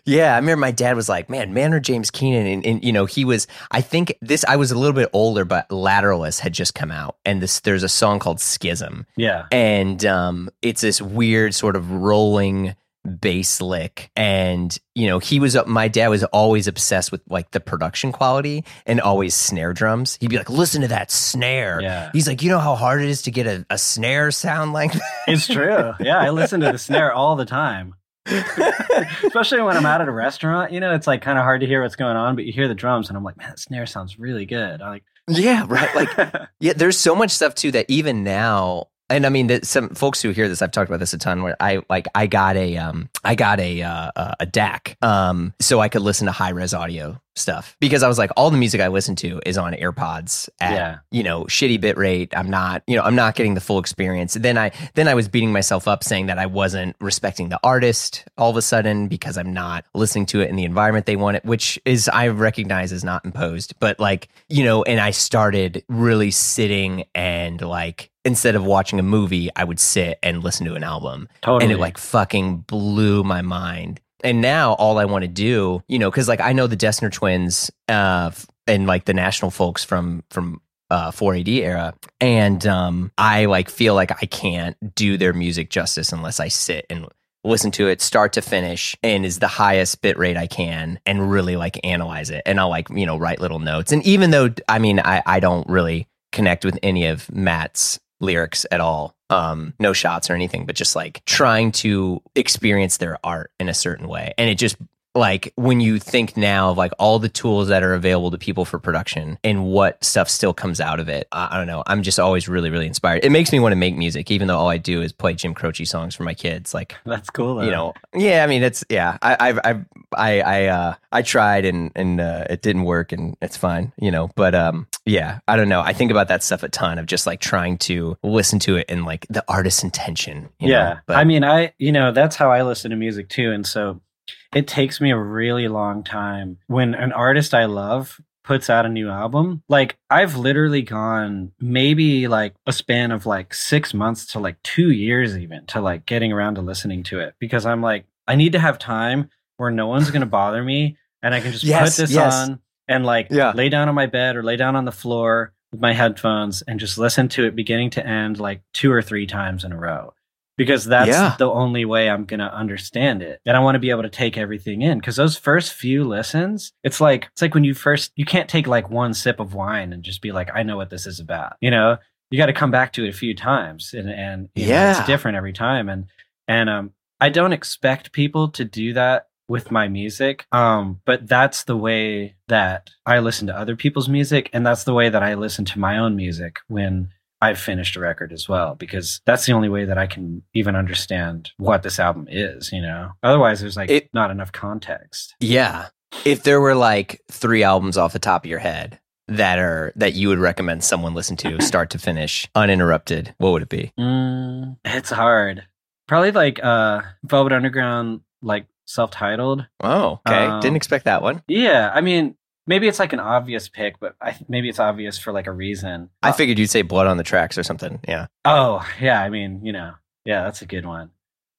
Yeah, I remember my dad was like, "Man, Maynard James Keenan," and, and you know he was. I think this. I was a little bit older, but Lateralus had just come out, and this there's a song called Schism, yeah, and um, it's this weird sort of rolling bass lick, and you know he was. My dad was always obsessed with like the production quality and always snare drums. He'd be like, "Listen to that snare." yeah. He's like, "You know how hard it is to get a, a snare sound like that." It's true. Yeah, I listen to the snare all the time. *laughs* Especially when I'm out at a restaurant, you know, it's like kind of hard to hear what's going on, but you hear the drums and I'm like, man, that snare sounds really good. I like, yeah, right. Like, *laughs* yeah, there's so much stuff too that even now and I mean, that some folks who hear this, I've talked about this a ton. Where I like, I got a, um, I got a uh, a DAC, um, so I could listen to high res audio stuff because I was like, all the music I listen to is on AirPods at Yeah. you know shitty bit rate. I'm not, you know, I'm not getting the full experience. Then I then I was beating myself up saying that I wasn't respecting the artist all of a sudden because I'm not listening to it in the environment they want it, which is I recognize is not imposed, but like you know, and I started really sitting and like instead of watching a movie, I would sit and listen to an album totally. and it like fucking blew my mind. And now all I want to do, you know, because like I know the Dessner twins uh, and like the National folks from from uh, 4AD era, and um, I like feel like I can't do their music justice unless I sit and listen to it start to finish and is the highest bit rate I can and really like analyze it. And I'll like you know write little notes. And even though I mean I I don't really connect with any of Matt's lyrics at all. Um, no shots or anything, but just like trying to experience their art in a certain way. And it just like when you think now of like all the tools that are available to people for production and what stuff still comes out of it, I, I don't know. I'm just always really, really inspired. It makes me want to make music, even though all I do is play Jim Croce songs for my kids. Like, That's cool. Though. you know, yeah. I mean, it's yeah. I, I've, I've, I, I, uh, I tried and and uh, it didn't work, and it's fine, you know. But um, yeah, I don't know. I think about that stuff a ton of just like trying to listen to it in like the artist's intention. you know? yeah. But I mean, I, you know, that's how I listen to music too. And so it takes me a really long time when an artist I love puts out a new album. Like, I've literally gone maybe like a span of like six months to like two years, even to like getting around to listening to it because I'm like, I need to have time where no one's going to bother me and I can just Yes, put this yes. on and like Yeah. lay down on my bed or lay down on the floor with my headphones and just listen to it beginning to end like two or three times in a row because that's Yeah. the only way I'm going to understand it. And I want to be able to take everything in because those first few listens, it's like it's like when you first you can't take like one sip of wine and just be like I know what this is about. You know, you got to come back to it a few times and and you know, Yeah. it's different every time and and um I don't expect people to do that with my music. Um, but that's the way that I listen to other people's music, and that's the way that I listen to my own music when I've finished a record as well, because that's the only way that I can even understand what this album is, you know? Otherwise there's like It- not enough context. Yeah. If there were like three albums off the top of your head that are that you would recommend someone listen to *laughs* start to finish uninterrupted, what would it be? Mm, it's hard. Probably like uh Velvet Underground like self-titled. Oh, okay. Um, Didn't expect that one. Yeah, I mean maybe it's like an obvious pick, but I maybe it's obvious for like a reason. I figured you'd say blood on the tracks or something. Yeah. Oh, yeah. I mean, you know, yeah, that's a good one.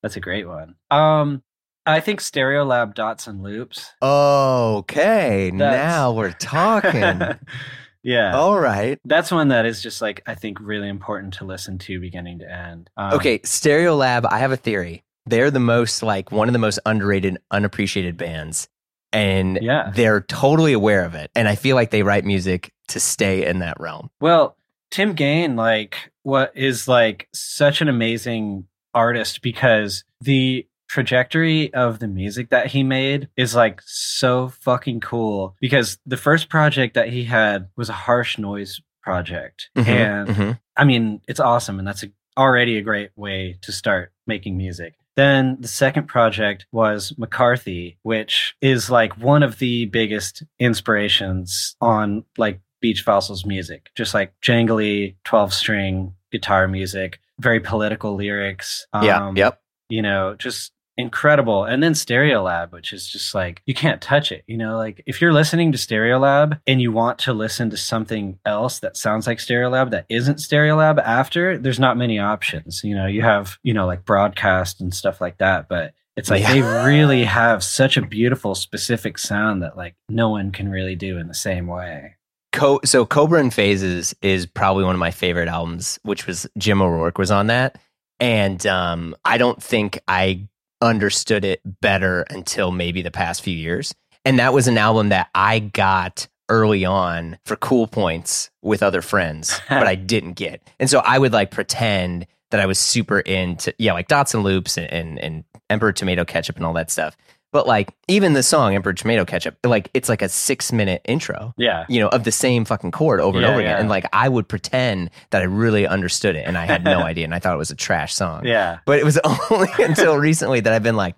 That's a great one. Um, I think Stereolab dots and loops. Okay. That's- Now we're talking. *laughs* yeah, All right. that's one that is just like I think really important to listen to beginning to end. Um, Okay, Stereolab, I have a theory. They're the most like one of the most underrated, unappreciated bands. And Yeah. they're totally aware of it. And I feel like they write music to stay in that realm. Well, Tim Gane, like, what is like such an amazing artist because the trajectory of the music that he made is like so fucking cool. Because the first project that he had was a harsh noise project. Mhm, And mhm. I mean, it's awesome. And that's a, already a great way to start making music. Then the second project was McCarthy, which is like one of the biggest inspirations on like Beach Fossils music, just like jangly 12 string guitar music, very political lyrics. yeah. um, Yep. You know, just incredible. And then Stereolab, which is just like you can't touch it. You know, like if you're listening to Stereolab and you want to listen to something else that sounds like Stereolab that isn't Stereolab after, there's not many options. You know, you have, you know, like broadcast and stuff like that, but it's like Yeah. they really have such a beautiful specific sound that like no one can really do in the same way. Co- so Cobra and Phases is probably one of my favorite albums, which was Jim O'Rourke was on that. And um, I don't think I understood it better until maybe the past few years. And that was an album that I got early on for cool points with other friends, *laughs* but I didn't get. And so I would like pretend that I was super into. Yeah, like dots and loops and, and, and Emperor Tomato Ketchup and all that stuff. But like even the song Emperor Tomato Ketchup, like it's like a six minute intro. Yeah. You know, of the same fucking chord over and Yeah, over again. And like I would pretend that I really understood it and I had no *laughs* idea and I thought it was a trash song. Yeah. But it was *laughs* only until recently that I've been like,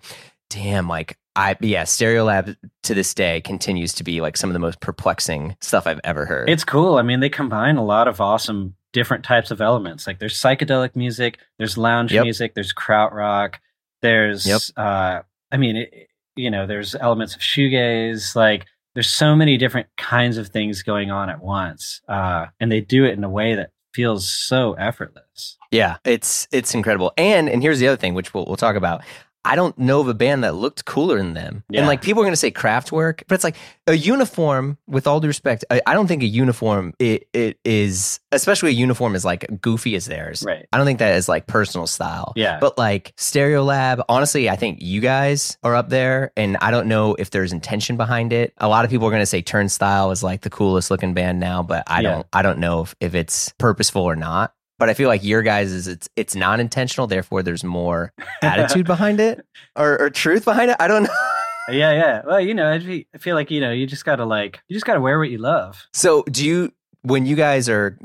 damn, like I yeah, Stereolab to this day continues to be like some of the most perplexing stuff I've ever heard. It's cool. I mean, they combine a lot of awesome different types of elements. Like there's psychedelic music, there's lounge Yep. music, there's krautrock, there's Yep. uh I mean, it, you know, there's elements of shoegaze, like there's so many different kinds of things going on at once. Uh and they do it in a way that feels so effortless. Yeah, it's it's incredible. And and here's the other thing, which we'll we'll talk about. I don't know of a band that looked cooler than them. Yeah. And like people are going to say Kraftwerk, but it's like a uniform. With all due respect, I, I don't think a uniform it, it is, especially a uniform is like goofy as theirs. Right. I don't think that is like personal style. Yeah. But like Stereolab, honestly, I think you guys are up there, and I don't know if there's intention behind it. A lot of people are going to say Turnstile is like the coolest looking band now, but I Yeah. don't. I don't know if, if it's purposeful or not. But I feel like your guys is it's it's not intentional. Therefore, there's more attitude behind it *laughs* or, or truth behind it. I don't know. *laughs* yeah, yeah. Well, you know, I fe- I feel like, you know, you just got to like you just got to wear what you love. So, do you when you guys are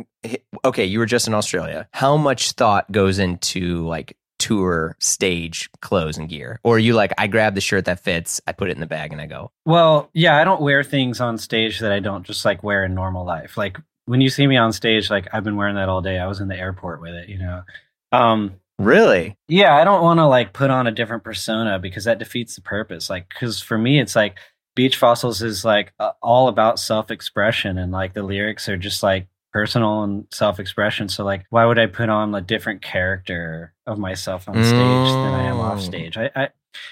okay? You were just in Australia. How much thought goes into like tour stage clothes and gear, or are you like I grab the shirt that fits, I put it in the bag, and I go? Well, yeah, I don't wear things on stage that I don't just like wear in normal life. Like when you see me on stage, like I've been wearing that all day. I was in the airport with it, you know. Um, Really? yeah, I don't want to like put on a different persona because that defeats the purpose. Like, because for me, it's like Beach Fossils is like uh, all about self expression, and like the lyrics are just like personal and self expression. So, like, why would I put on a different character of myself on stage than I am off Mm. stage? I, I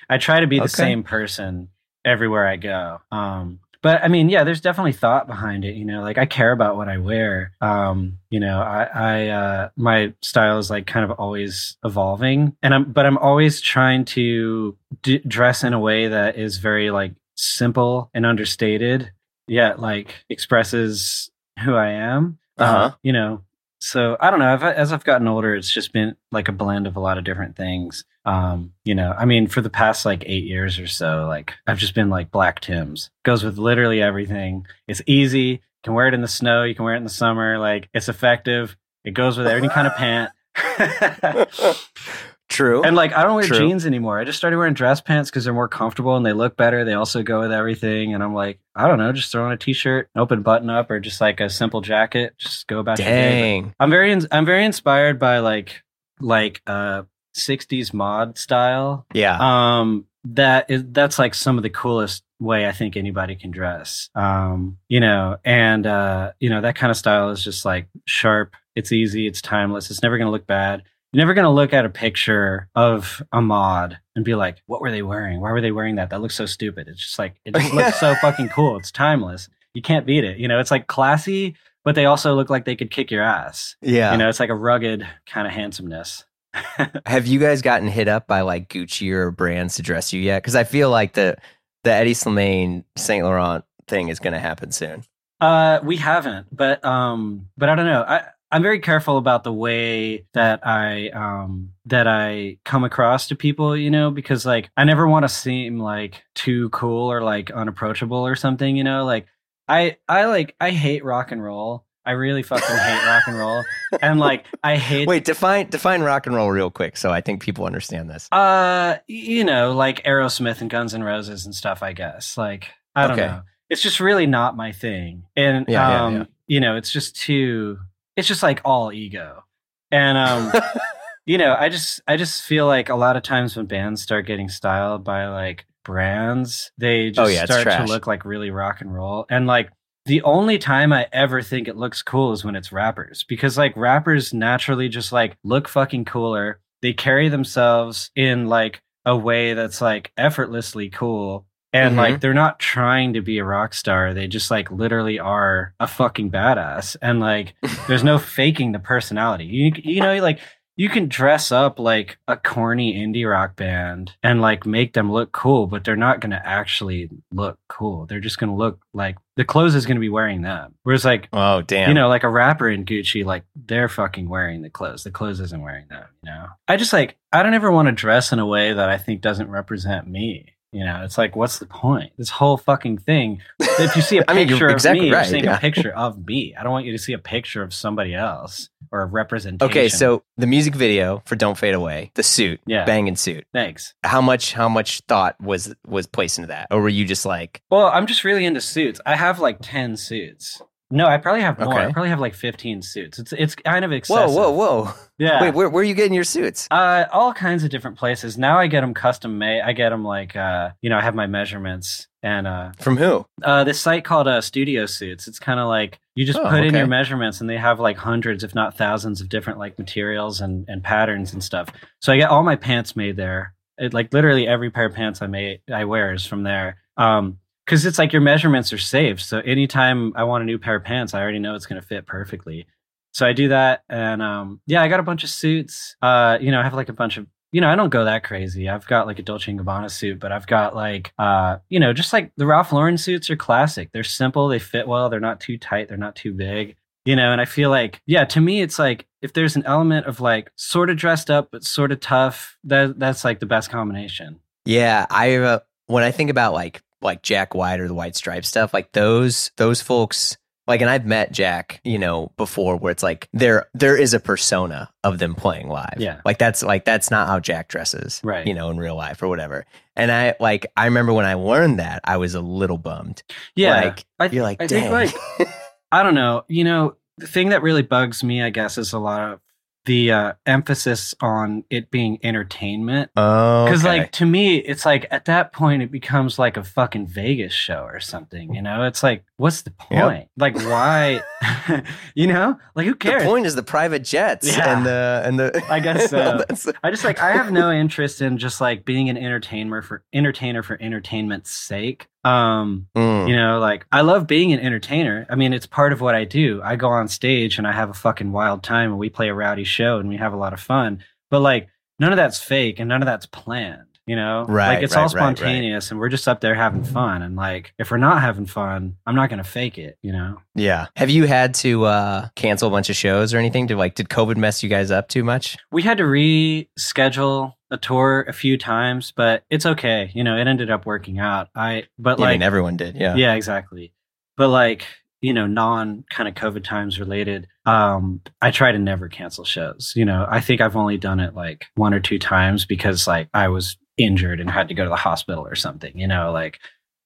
I try to be the same person everywhere I go. Um, but I mean, yeah, there's definitely thought behind it. You know, like I care about what I wear. Um, you know, I, I uh, my style is like kind of always evolving, and I'm but I'm always trying to d- dress in a way that is very like simple and understated, yet like expresses who I am. Uh-huh. Uh, you know, so I don't know. I've, as I've gotten older, it's just been like a blend of a lot of different things. Um, you know, I mean, for the past like eight years or so, like I've just been like black Tims. Goes with literally everything. It's easy. You can wear it in the snow. You can wear it in the summer. Like it's effective. It goes with any kind of pant. *laughs* *laughs* *laughs* True. and like I don't wear True. jeans anymore. I just started wearing dress pants because they're more comfortable and they look better. They also go with everything. And I'm like, I don't know, just throw on a t-shirt, open button up, or just like a simple jacket. Just go about your day. Dang. I'm very, ins- I'm very inspired by like, like uh, '60s mod style. Yeah. Um, that is that's like some of the coolest way I think anybody can dress. Um, you know, and uh, you know that kind of style is just like sharp. It's easy. It's timeless. It's never going to look bad. You're never going to look at a picture of a mod and be like, "What were they wearing? Why were they wearing that? That looks so stupid." It's just like it just looks so *laughs* fucking cool. It's timeless. You can't beat it. You know, it's like classy, but they also look like they could kick your ass. yeah. You know, it's like a rugged kind of handsomeness. *laughs* Have you guys gotten hit up by like Gucci or brands to dress you yet? Because I feel like the the Hedi Slimane Saint Laurent thing is going to happen soon. Uh, we haven't, but um, but I don't know. I I'm very careful about the way that I um that I come across to people, you know, because like I never want to seem like too cool or like unapproachable or something, you know. Like I I like I hate rock and roll. I really fucking hate rock and roll, and like I hate Wait, define define rock and roll real quick, so I think people understand this. Uh, you know, like Aerosmith and Guns N' Roses and stuff. I guess. Like I don't Okay. know. It's just really not my thing, and Yeah, yeah, um, yeah. you know, it's just too. It's just like all ego, and um, *laughs* you know, I just I just feel like a lot of times when bands start getting styled by like brands, they just Oh, yeah, start to look like really rock and roll, and like. The only time I ever think it looks cool is when it's rappers because like rappers naturally just like look fucking cooler. They carry themselves in like a way that's like effortlessly cool. And Mhm. like they're not trying to be a rock star. They just like literally are a fucking badass. And like there's no *laughs* faking the personality. You you know like you can dress up like a corny indie rock band and like make them look cool, but they're not going to actually look cool. They're just going to look like the clothes is going to be wearing them. Whereas like Oh damn. you know, like a rapper in Gucci, like they're fucking wearing the clothes. The clothes isn't wearing them, you know? I just like, I don't ever want to dress in a way that I think doesn't represent me. You know, it's like, what's the point? This whole fucking thing. If you see a *laughs* I mean, picture of me, you're seeing yeah. a *laughs* picture of me. I don't want you to see a picture of somebody else or a representation. Okay, so the music video for "Don't Fade Away," the suit, Yeah. banging suit. thanks. How much? How much thought was was placed into that, or were you just like, Well, I'm just really into suits. I have like 10 suits. No, I probably have more. I probably have like 15 suits. It's it's kind of excessive. whoa, whoa? Whoa. Yeah. Wait, where, where are you getting your suits? Uh, all kinds of different places. Now I get them custom made. I get them like, uh, you know, I have my measurements and uh, From who? uh, this site called uh, Studio Suits. It's kind of like you just Oh, put in your measurements, and they have like hundreds, if not thousands, of different like materials and and patterns and stuff. So I get all my pants made there. It, like literally every pair of pants I made I wear is from there. Um, because it's like your measurements are saved. So anytime I want a new pair of pants, I already know it's going to fit perfectly. So I do that, and um, yeah, I got a bunch of suits. Uh, you know, I have like a bunch of. You know, I don't go that crazy. I've got like a Dolce Gabbana suit, but I've got like, uh, you know, just like the Ralph Lauren suits are classic. They're simple, they fit well, they're not too tight, they're not too big. You know, and I feel like, yeah, to me, it's like if there's an element of like sort of dressed up but sort of tough, that that's like the best combination. Yeah, I uh, when I think about like like Jack White or the White Stripe stuff, like those those folks. Like, and I've met Jack, you know, before, where it's like there there is a persona of them playing live. Yeah. like that's like that's not how Jack dresses, Right. You know, in real life or whatever. And I like I remember when I learned that, I was a little bummed. Yeah, like I, you're like, I dang. think like I don't know. You know, the thing that really bugs me, I guess, is a lot of the uh, emphasis on it being entertainment. oh, Because, okay. like, to me, it's like at that point, it becomes like a fucking Vegas show or something. You know, it's like, what's the Yep. point? Like, why? *laughs* you know, like, who cares? the point is the private jets Yeah. and the and the. I guess *laughs* so. I just like I have no interest in just like being an entertainer for entertainer for entertainment's sake. Um, Mm. you know, like I love being an entertainer. I mean, it's part of what I do. I go on stage and I have a fucking wild time and we play a rowdy show and we have a lot of fun. But like none of that's fake and none of that's planned, you know? Right, Like it's right, all right, right. spontaneous and we're just up there having fun. And like if we're not having fun, I'm not gonna fake it, you know? Yeah. Have you had to uh, cancel a bunch of shows or anything? Did like did COVID mess you guys up too much? We had to reschedule a tour a few times, but it's okay. You know, it ended up working out. I but like mean, everyone did. Yeah. yeah exactly but like you know non kind of covid times related um i try to never cancel shows you know i think i've only done it like one or two times because like i was injured and had to go to the hospital or something you know like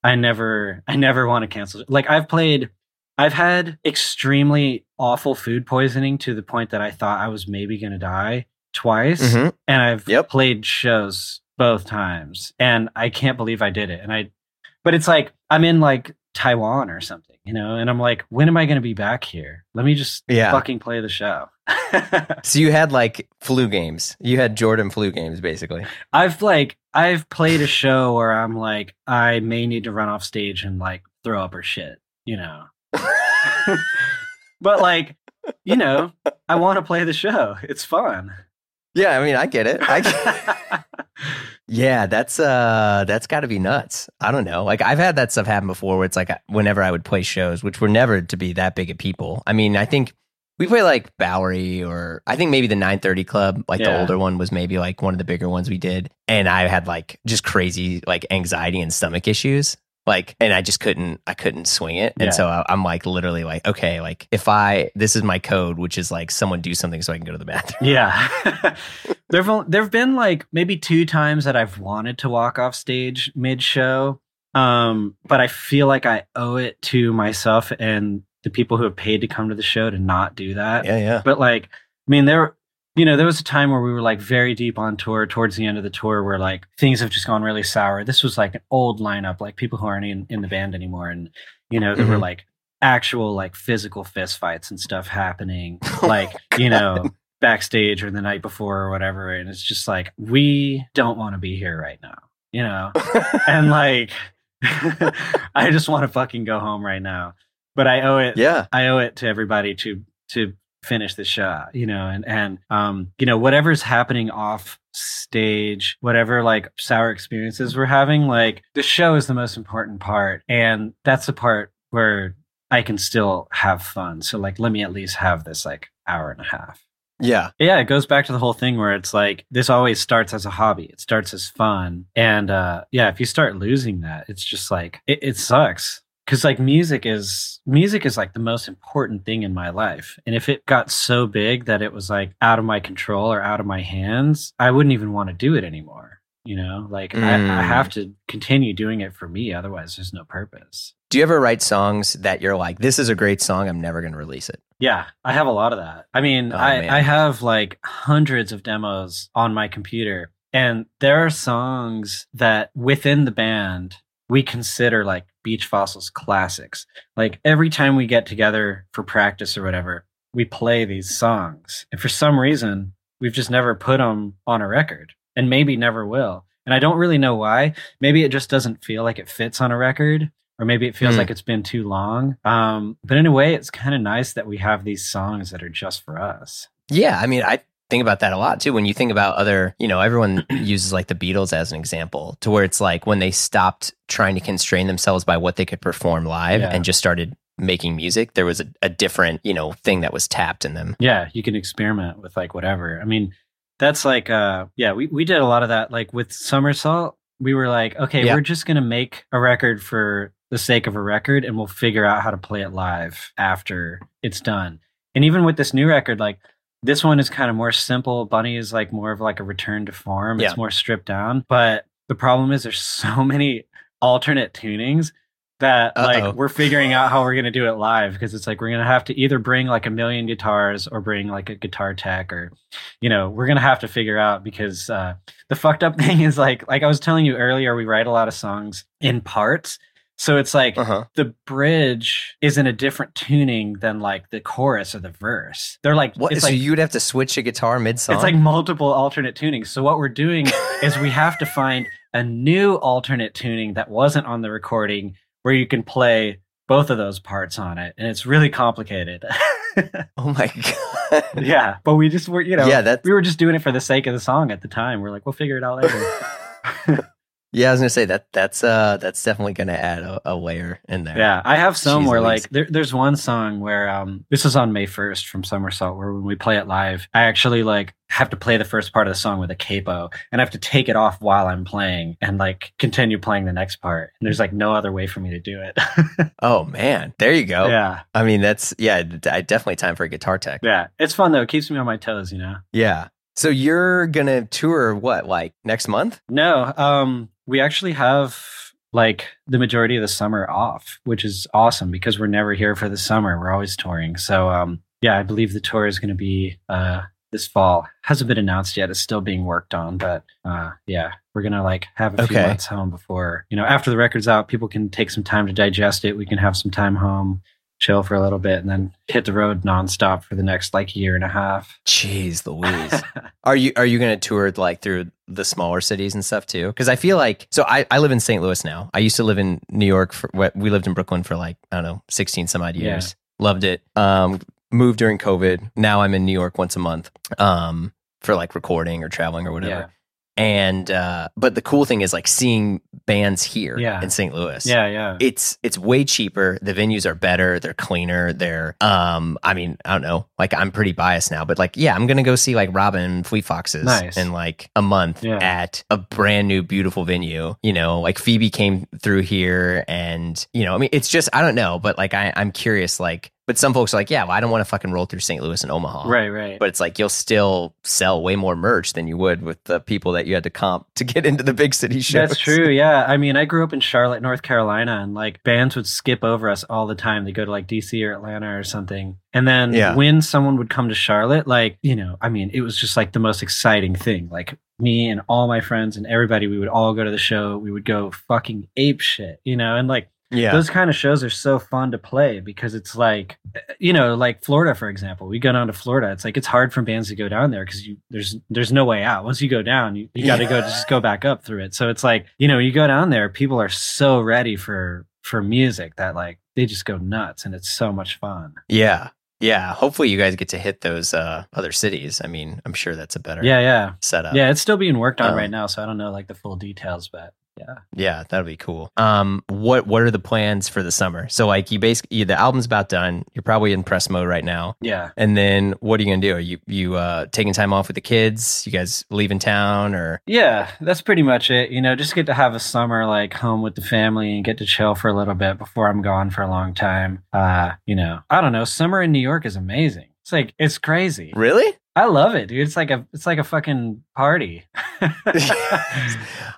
i never i never want to cancel like i've played i've had extremely awful food poisoning to the point that i thought i was maybe going to die twice Mhm. and I've Yep. played shows both times, and I can't believe I did it. And I, but it's like I'm in like Taiwan or something, you know, and I'm like, when am I going to be back here? Let me just Yeah. fucking play the show. *laughs* So you had like flu games. You had Jordan flu games, basically. I've like I've played a show where I'm like I may need to run off stage and like throw up or shit, you know. but like, you know, I want to play the show. It's fun. yeah, I mean, I get it. I get- *laughs* yeah, that's uh, that's got to be nuts. I don't know. Like I've had that stuff happen before, where it's like whenever I would play shows, which were never to be that big of people. I mean, I think we play like Bowery, or I think maybe the 930 Club, like the older one, was maybe like one of the bigger ones we did. And I had like just crazy like anxiety and stomach issues. Like, and I just couldn't, I couldn't swing it. And Yeah. so I, I'm like, literally, like, okay, like if I, this is my code, which is like someone do something so I can go to the bathroom. Yeah. *laughs* *laughs* there've there've been like maybe two times that I've wanted to walk off stage mid show. Um, but I feel like I owe it to myself and the people who have paid to come to the show to not do that. Yeah, yeah. But like, I mean, there, you know, there was a time where we were like very deep on tour towards the end of the tour where like things have just gone really sour. This was like an old lineup, like people who aren't in, in the band anymore. And, you know, there were Mhm. like actual like physical fist fights and stuff happening, *laughs* like, you know, backstage or the night before or whatever. And it's just like, we don't want to be here right now, you know? *laughs* and like, *laughs* I just want to fucking go home right now. But I owe it yeah. I owe it to everybody to to finish the shot, you know, and and um, you know, whatever's happening off stage, whatever like sour experiences we're having, like the show is the most important part. And that's the part where I can still have fun. So like let me at least have this like hour and a half. Yeah. Yeah, it goes back to the whole thing where it's like this always starts as a hobby. It starts as fun. And uh yeah, if you start losing that, it's just like it, it sucks. Cause like music is music is like the most important thing in my life. And if it got so big that it was like out of my control or out of my hands, I wouldn't even want to do it anymore. You know, like I, I Mm. have to continue doing it for me. Otherwise there's no purpose. Do you ever write songs that you're like, this is a great song, I'm never going to release it? Yeah, I have a lot of that. I mean, Oh, I. I have like hundreds of demos on my computer, and there are songs that within the band we consider like Beach Fossils classics. Like every time we get together for practice or whatever, we play these songs. And for some reason, we've just never put them on a record and maybe never will. And I don't really know why. Maybe it just doesn't feel like it fits on a record or maybe it feels Hmm. like it's been too long. Um, but in a way, it's kind of nice that we have these songs that are just for us. Yeah, I mean, I think about that a lot too. When you think about other, you know, everyone *clears throat* uses like the Beatles as an example, to where it's like when they stopped trying to constrain themselves by what they could perform live Yeah. and just started making music, there was a, a different, you know, thing that was tapped in them. Yeah, you can experiment with like whatever. I mean, that's like, uh, yeah, we, we did a lot of that. Like with Somersault, we were like, okay, Yeah. we're just going to make a record for the sake of a record and we'll figure out how to play it live after it's done. And even with this new record, like this one is kind of more simple. Bunny is like more of like a return to form. Yeah. It's more stripped down. But the problem is there's *laughs* so many alternate tunings that Uh-oh. like we're figuring out how we're going to do it live because it's like we're going to have to either bring like a million guitars or bring like a guitar tech or you know we're going to have to figure out because uh the fucked up *laughs* thing is like like I was telling you earlier we write a lot of songs in parts so it's like Uh huh. the bridge is in a different tuning than like the chorus or the verse they're like What? it's so like you would have to switch a guitar mid song? it's like multiple alternate tunings. So what we're doing *laughs* is we have to find a new alternate tuning that wasn't on the recording where you can play both of those parts on it. And it's really complicated. *laughs* oh my god. yeah. But we just were, you know, yeah, that's we were just doing it for the sake of the song at the time. We're like, we'll figure it out later. *laughs* yeah. I was gonna say that that's uh that's definitely gonna add a, a layer in there. Yeah, I have some Jeez where Louise. like there, there's one song where um this is on May 1st from Somersault where when we play it live, I actually like have to play the first part of the song with a capo and I have to take it off while I'm playing and like continue playing the next part. And there's like no other way for me to do it. *laughs* Oh man, there you go. yeah. I mean, that's yeah, definitely time for a guitar tech. Yeah. It's fun though. It keeps me on my toes, you know. Yeah. So you're gonna tour what, like next month? No, um we actually have like the majority of the summer off, which is awesome because we're never here for the summer. We're always touring. So um yeah, I believe the tour is going to be uh this fall. Hasn't been announced yet. It's still being worked on, but uh yeah, we're going to like have a few Okay. months home before, you know, after the record's out, people can take some time to digest it. We can have some time home, chill for a little bit and then hit the road nonstop for the next like year and a half. Jeez, Louise. *laughs* are you are you gonna tour like through the smaller cities and stuff too? Because I feel like so I, I live in St. Louis now. I used to live in New York for what we lived in Brooklyn for like I don't know sixteen some odd Yeah. years. Loved it. Um, moved during COVID. Now I'm in New York once a month. Um, for like recording or traveling or whatever. Yeah. And uh, but the cool thing is like seeing bands here Yeah. in St. Louis. Yeah, yeah. it's it's way cheaper. The venues are better. They're cleaner. They're um. I mean, I don't know. Like I'm pretty biased now, but like yeah, I'm gonna go see like Robin Fleet Foxes Nice. in like a month Yeah. at a brand new beautiful venue. You know, like Phoebe came through here, and you know, I mean, it's just I don't know, but like I I'm curious. Like, but some folks are like, yeah, well, I don't want to fucking roll through St. Louis and Omaha, right, right. But it's like you'll still sell way more merch than you would with the people that you had to comp to get into the big city shows. That's true. Yeah. I mean, I grew up in Charlotte, North Carolina, and like bands would skip over us all the time. They go to like DC or Atlanta or something. And then Yeah. when someone would come to Charlotte, like, you know, I mean, it was just like the most exciting thing. Like me and all my friends and everybody, we would all go to the show. We would go fucking ape shit, you know, and like Yeah. those kind of shows are so fun to play because it's like you know like florida for example we go down to florida it's like it's hard for bands to go down there because you there's there's no way out once you go down you, you got to go just go back up through it so it's like you know you go down there people are so ready for for music that like they just go nuts and it's so much fun Yeah. Yeah, hopefully you guys get to hit those uh, other cities. I mean, I'm sure that's a better Yeah, yeah. setup. Yeah, it's still being worked on Um, right now, so I don't know like the full details, but yeah. Yeah, that'll be cool. Um, what what are the plans for the summer? So like you basically the album's about done. You're probably in press mode right now. Yeah. And then what are you gonna do? Are you you uh, taking time off with the kids? You guys leaving town or? Yeah, that's pretty much it. You know, just get to have a summer like home with the family and get to chill for a little bit before I'm gone for a long time. Uh, you know, I don't know. Summer in New York is amazing. It's like it's crazy. Really? I love it, dude. It's like a it's like a fucking party. *laughs*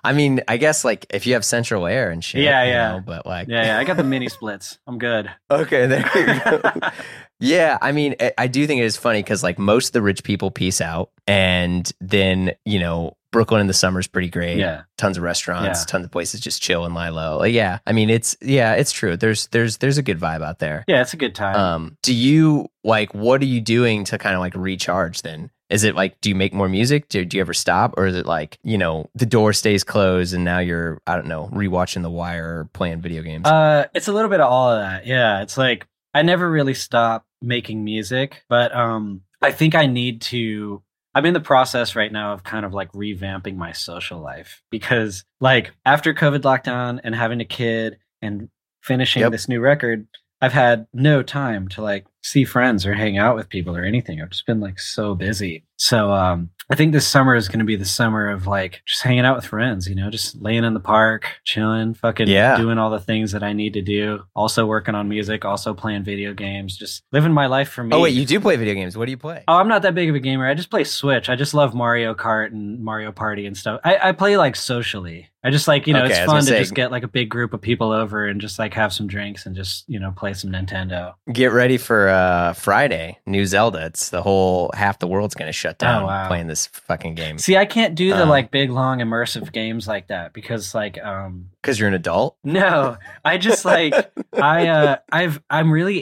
I mean, I guess like if you have central air and shit. Yeah, yeah. know, but like, yeah, yeah. I got the mini splits. I'm good. *laughs* Okay, there you go. *laughs* yeah, I mean, I- I do think it is funny because like most of the rich people peace out, and then you know Brooklyn in the summer is pretty great. Yeah. tons of restaurants, Yeah. tons of places just chill and lie low. Yeah, I mean, it's yeah, it's true. There's there's there's a good vibe out there. Yeah, it's a good time. Um, do you like what are you doing to kind of like recharge then? Is it like do you make more music? Do, do you ever stop? Or is it like, you know, the door stays closed and now you're, I don't know, rewatching The Wire or playing video games? Uh, it's a little bit of all of that. Yeah, it's like I never really stop making music, but um, I think I need to. I'm in the process right now of kind of like revamping my social life because, like, after COVID lockdown and having a kid and finishing Yep. this new record, I've had no time to like see friends or hang out with people or anything. I've just been like so busy. So um I think this summer is going to be the summer of like just hanging out with friends, you know, just laying in the park, chilling, fucking Yeah. doing all the things that I need to do. Also working on music, also playing video games, just living my life for me. oh, wait, you do play video games. What do you play? Oh, I'm not that big of a gamer. I just play Switch. I just love Mario Kart and Mario Party and stuff. I, I play like socially. I just like, you know, Okay, it's fun to say- just get like a big group of people over and just like have some drinks and just, you know, play some Nintendo. Get ready for uh, Friday, new Zelda. It's the whole half the world's going to shut down Oh, wow. playing this fucking game See, I can't do the Um, like big, long, immersive games like that because like, um, because you're an adult. no, I just like, *laughs* I, uh, I've, I'm really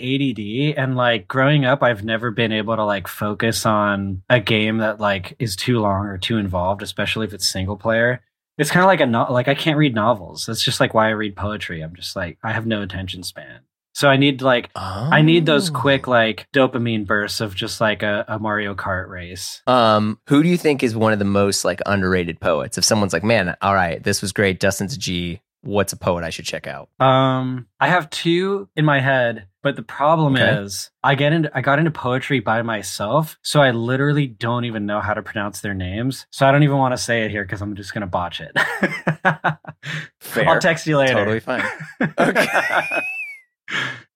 ADD and like growing up, I've never been able to like focus on a game that like is too long or too involved, especially if it's single player. It's kind of like a no- like I can't read novels. That's just like why I read poetry. I'm just like I have no attention span. So I need like I need those Oh. quick like dopamine bursts of just like a, a Mario Kart race. Um, who do you think is one of the most like underrated poets? If someone's like, man, all right, this was great. Dustin's G. What's a poet I should check out? Um, I have two in my head, but the problem Okay. is I get into I got into poetry by myself, so I literally don't even know how to pronounce their names. So I don't even want to say it here because I'm just gonna botch it. *laughs* Fair. I'll text you later. Totally fine. *laughs* Okay.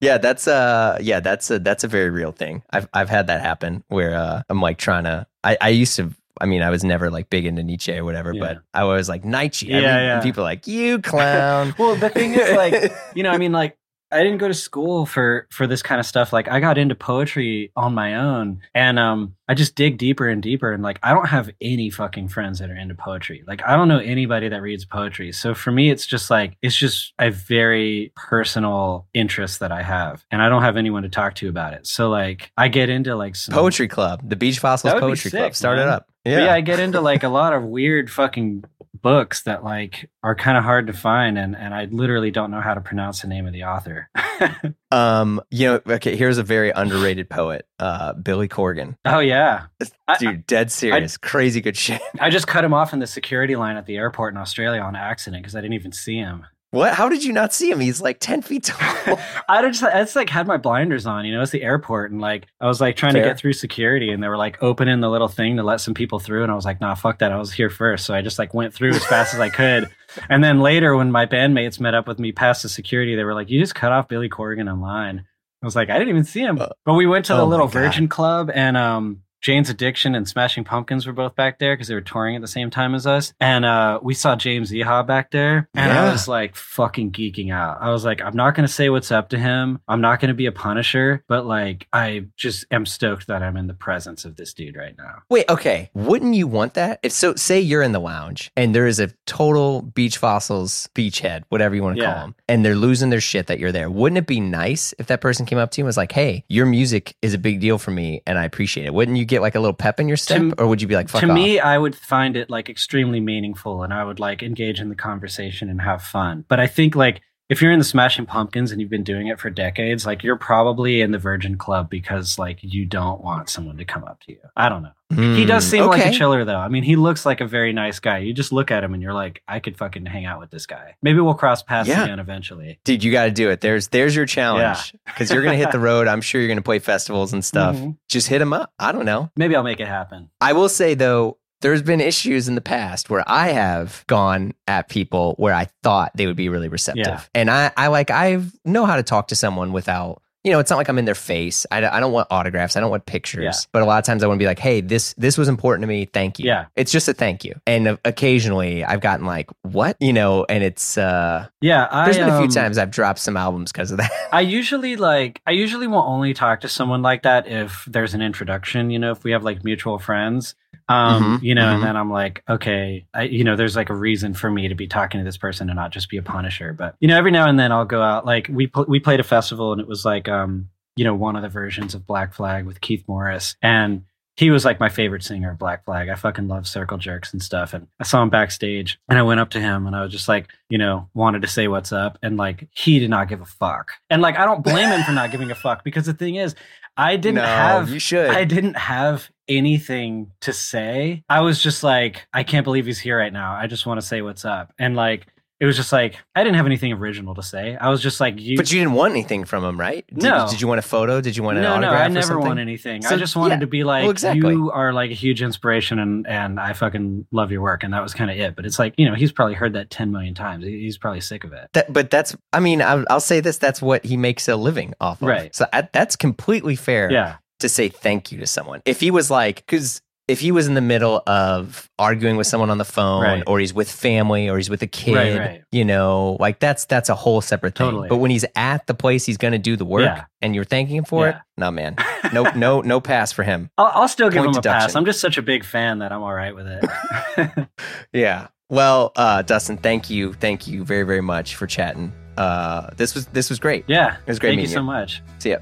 Yeah, that's uh yeah, that's a that's a very real thing. I've I've had that happen where uh I'm like trying to I, I used to I mean, I was never like big into Nietzsche or whatever, Yeah. but I was like Nietzsche. Yeah, I mean, yeah. People are like, you clown. *laughs* well, the thing is, like, you know, I mean, like, I didn't go to school for for this kind of stuff. Like, I got into poetry on my own, and um, I just dig deeper and deeper. And like, I don't have any fucking friends that are into poetry. Like, I don't know anybody that reads poetry. So for me, it's just like it's just a very personal interest that I have, and I don't have anyone to talk to about it. So like, I get into like some Poetry Club, the Beach Fossils That would be Poetry sick, Club. Start it man. up. But yeah, I get into like a lot of weird fucking books that like are kind of hard to find and and I literally don't know how to pronounce the name of the author. *laughs* Um, you know, okay, here's a very underrated poet, uh, Billy Corgan. oh yeah. I- Dude, dead serious, crazy good shit. *laughs* I just cut him off in the security line at the airport in Australia on accident because I didn't even see him. What? How did you not see him? He's like ten feet tall. *laughs* I just I just like had my blinders on, you know, it's the airport and like I was like trying to get through security and they were like opening the little thing to let some people through and I was like, nah, fuck that. I was here first. So I just like went through as fast as I could. *laughs* And then later when my bandmates met up with me past the security, they were like, You just cut off Billy Corgan in line. I was like, I didn't even see him. Uh, But we went to the oh little Virgin Club and um Jane's Addiction and Smashing Pumpkins were both back there because they were touring at the same time as us. And uh, we saw James Iha back there. And Yeah. I was like fucking geeking out. I was like, I'm not going to say what's up to him. I'm not going to be a punisher. But like, I just am stoked that I'm in the presence of this dude right now. Wait, okay. Wouldn't you want that? If so, say you're in the lounge and there is a total beach fossils beachhead, whatever you want to Yeah. call them, and they're losing their shit that you're there. Wouldn't it be nice if that person came up to you and was like, "Hey, your music is a big deal for me, and I appreciate it." Wouldn't you get like a little pep in your step, To- or would you be like, "Fuck to off"? me, I would find it like extremely meaningful and I would like engage in the conversation and have fun. But I think like if you're in the Smashing Pumpkins and you've been doing it for decades, like you're probably in the Virgin Club because like you don't want someone to come up to you. I don't know. he does Mm, seem like a chiller though. I mean, he looks like a very nice guy. You just look at him and you're like, I could fucking hang out with this guy. Maybe we'll cross paths Yeah. again eventually. Dude, you got to do it. There's there's your challenge because *laughs* you're gonna hit the road. I'm sure you're gonna play festivals and stuff. Mhm. Just hit him up. I don't know. Maybe I'll make it happen. I will say though, there's been issues in the past where I have gone at people where I thought they would be really receptive, Yeah. and I I like I know how to talk to someone without. You know, it's not like I'm in their face. I, don't- I don't want autographs. I don't want pictures. Yeah. But a lot of times I want to be like, "Hey, this this was important to me. Thank you." Yeah. It's just a thank you. And occasionally I've gotten like, "What?" You know, and it's uh Yeah, I, there's been a few um, times I've dropped some albums because of that. *laughs* I usually like I usually will only talk to someone like that if there's an introduction, you know, if we have like mutual friends. Um, Mhm, you know, mhm. and then I'm like, okay, I you know, there's like a reason for me to be talking to this person and not just be a punisher. But you know, every now and then I'll go out like we pl- we played a festival and it was like um, you know, one of the versions of Black Flag with Keith Morris and he was like my favorite singer of Black Flag. I fucking love Circle Jerks and stuff. And I saw him backstage and I went up to him and I was just like, you know, wanted to say what's up. And like, he did not give a fuck. And like, I don't blame him for not giving a fuck because the thing is, I didn't *laughs* no, have, you should. I didn't have anything to say. I was just like, I can't believe he's here right now. I just want to say what's up. And like, it was just like, I didn't have anything original to say. I was just like, you, but you didn't want anything from him, right? Did, No. Did you want a photo? Did you want an no, no. I never want anything. I just wanted yeah. to be like, Well, exactly. you are like a huge inspiration, and and I fucking love your work, and that was kind of it. But it's like, you know, he's probably heard that ten million times. He's probably sick of it. That, but that's, I mean, I'll, I'll say this: that's what he makes a living off of. Right. So I, that's completely fair. Yeah, To say thank you to someone. If he was like, because if he was in the middle of arguing with someone on the phone, Right. or he's with family, or he's with a kid, Right, right. you know, like that's that's a whole separate thing. Totally. But when he's at the place he's going to do the work, Yeah. and you're thanking him for it, Yeah. no, man, *laughs* no, no, no pass for him. I'll, I'll still give Point him a pass. I'm just such a big fan that I'm all right with it. *laughs* Yeah. Well, uh, Dustin, thank you, thank you very, very much for chatting. Uh, this was this was great. yeah, It was great Thank you so much. See ya.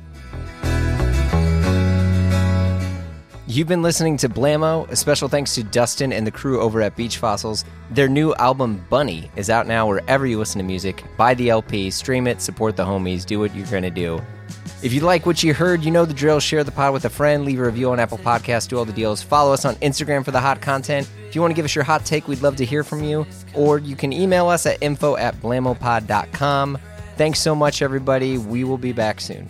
You've been listening to Blamo. A special thanks to Dustin and the crew over at Beach Fossils. Their new album, Bunny, is out now wherever you listen to music. Buy the LP, stream it, support the homies, do what you're going to do. If you like what you heard, you know the drill. Share the pod with a friend, leave a review on Apple Podcasts, do all the deals. Follow us on Instagram for the hot content. If you want to give us your hot take, we'd love to hear from you. Or you can email us at info at blamopod.com. Thanks so much, everybody. We will be back soon.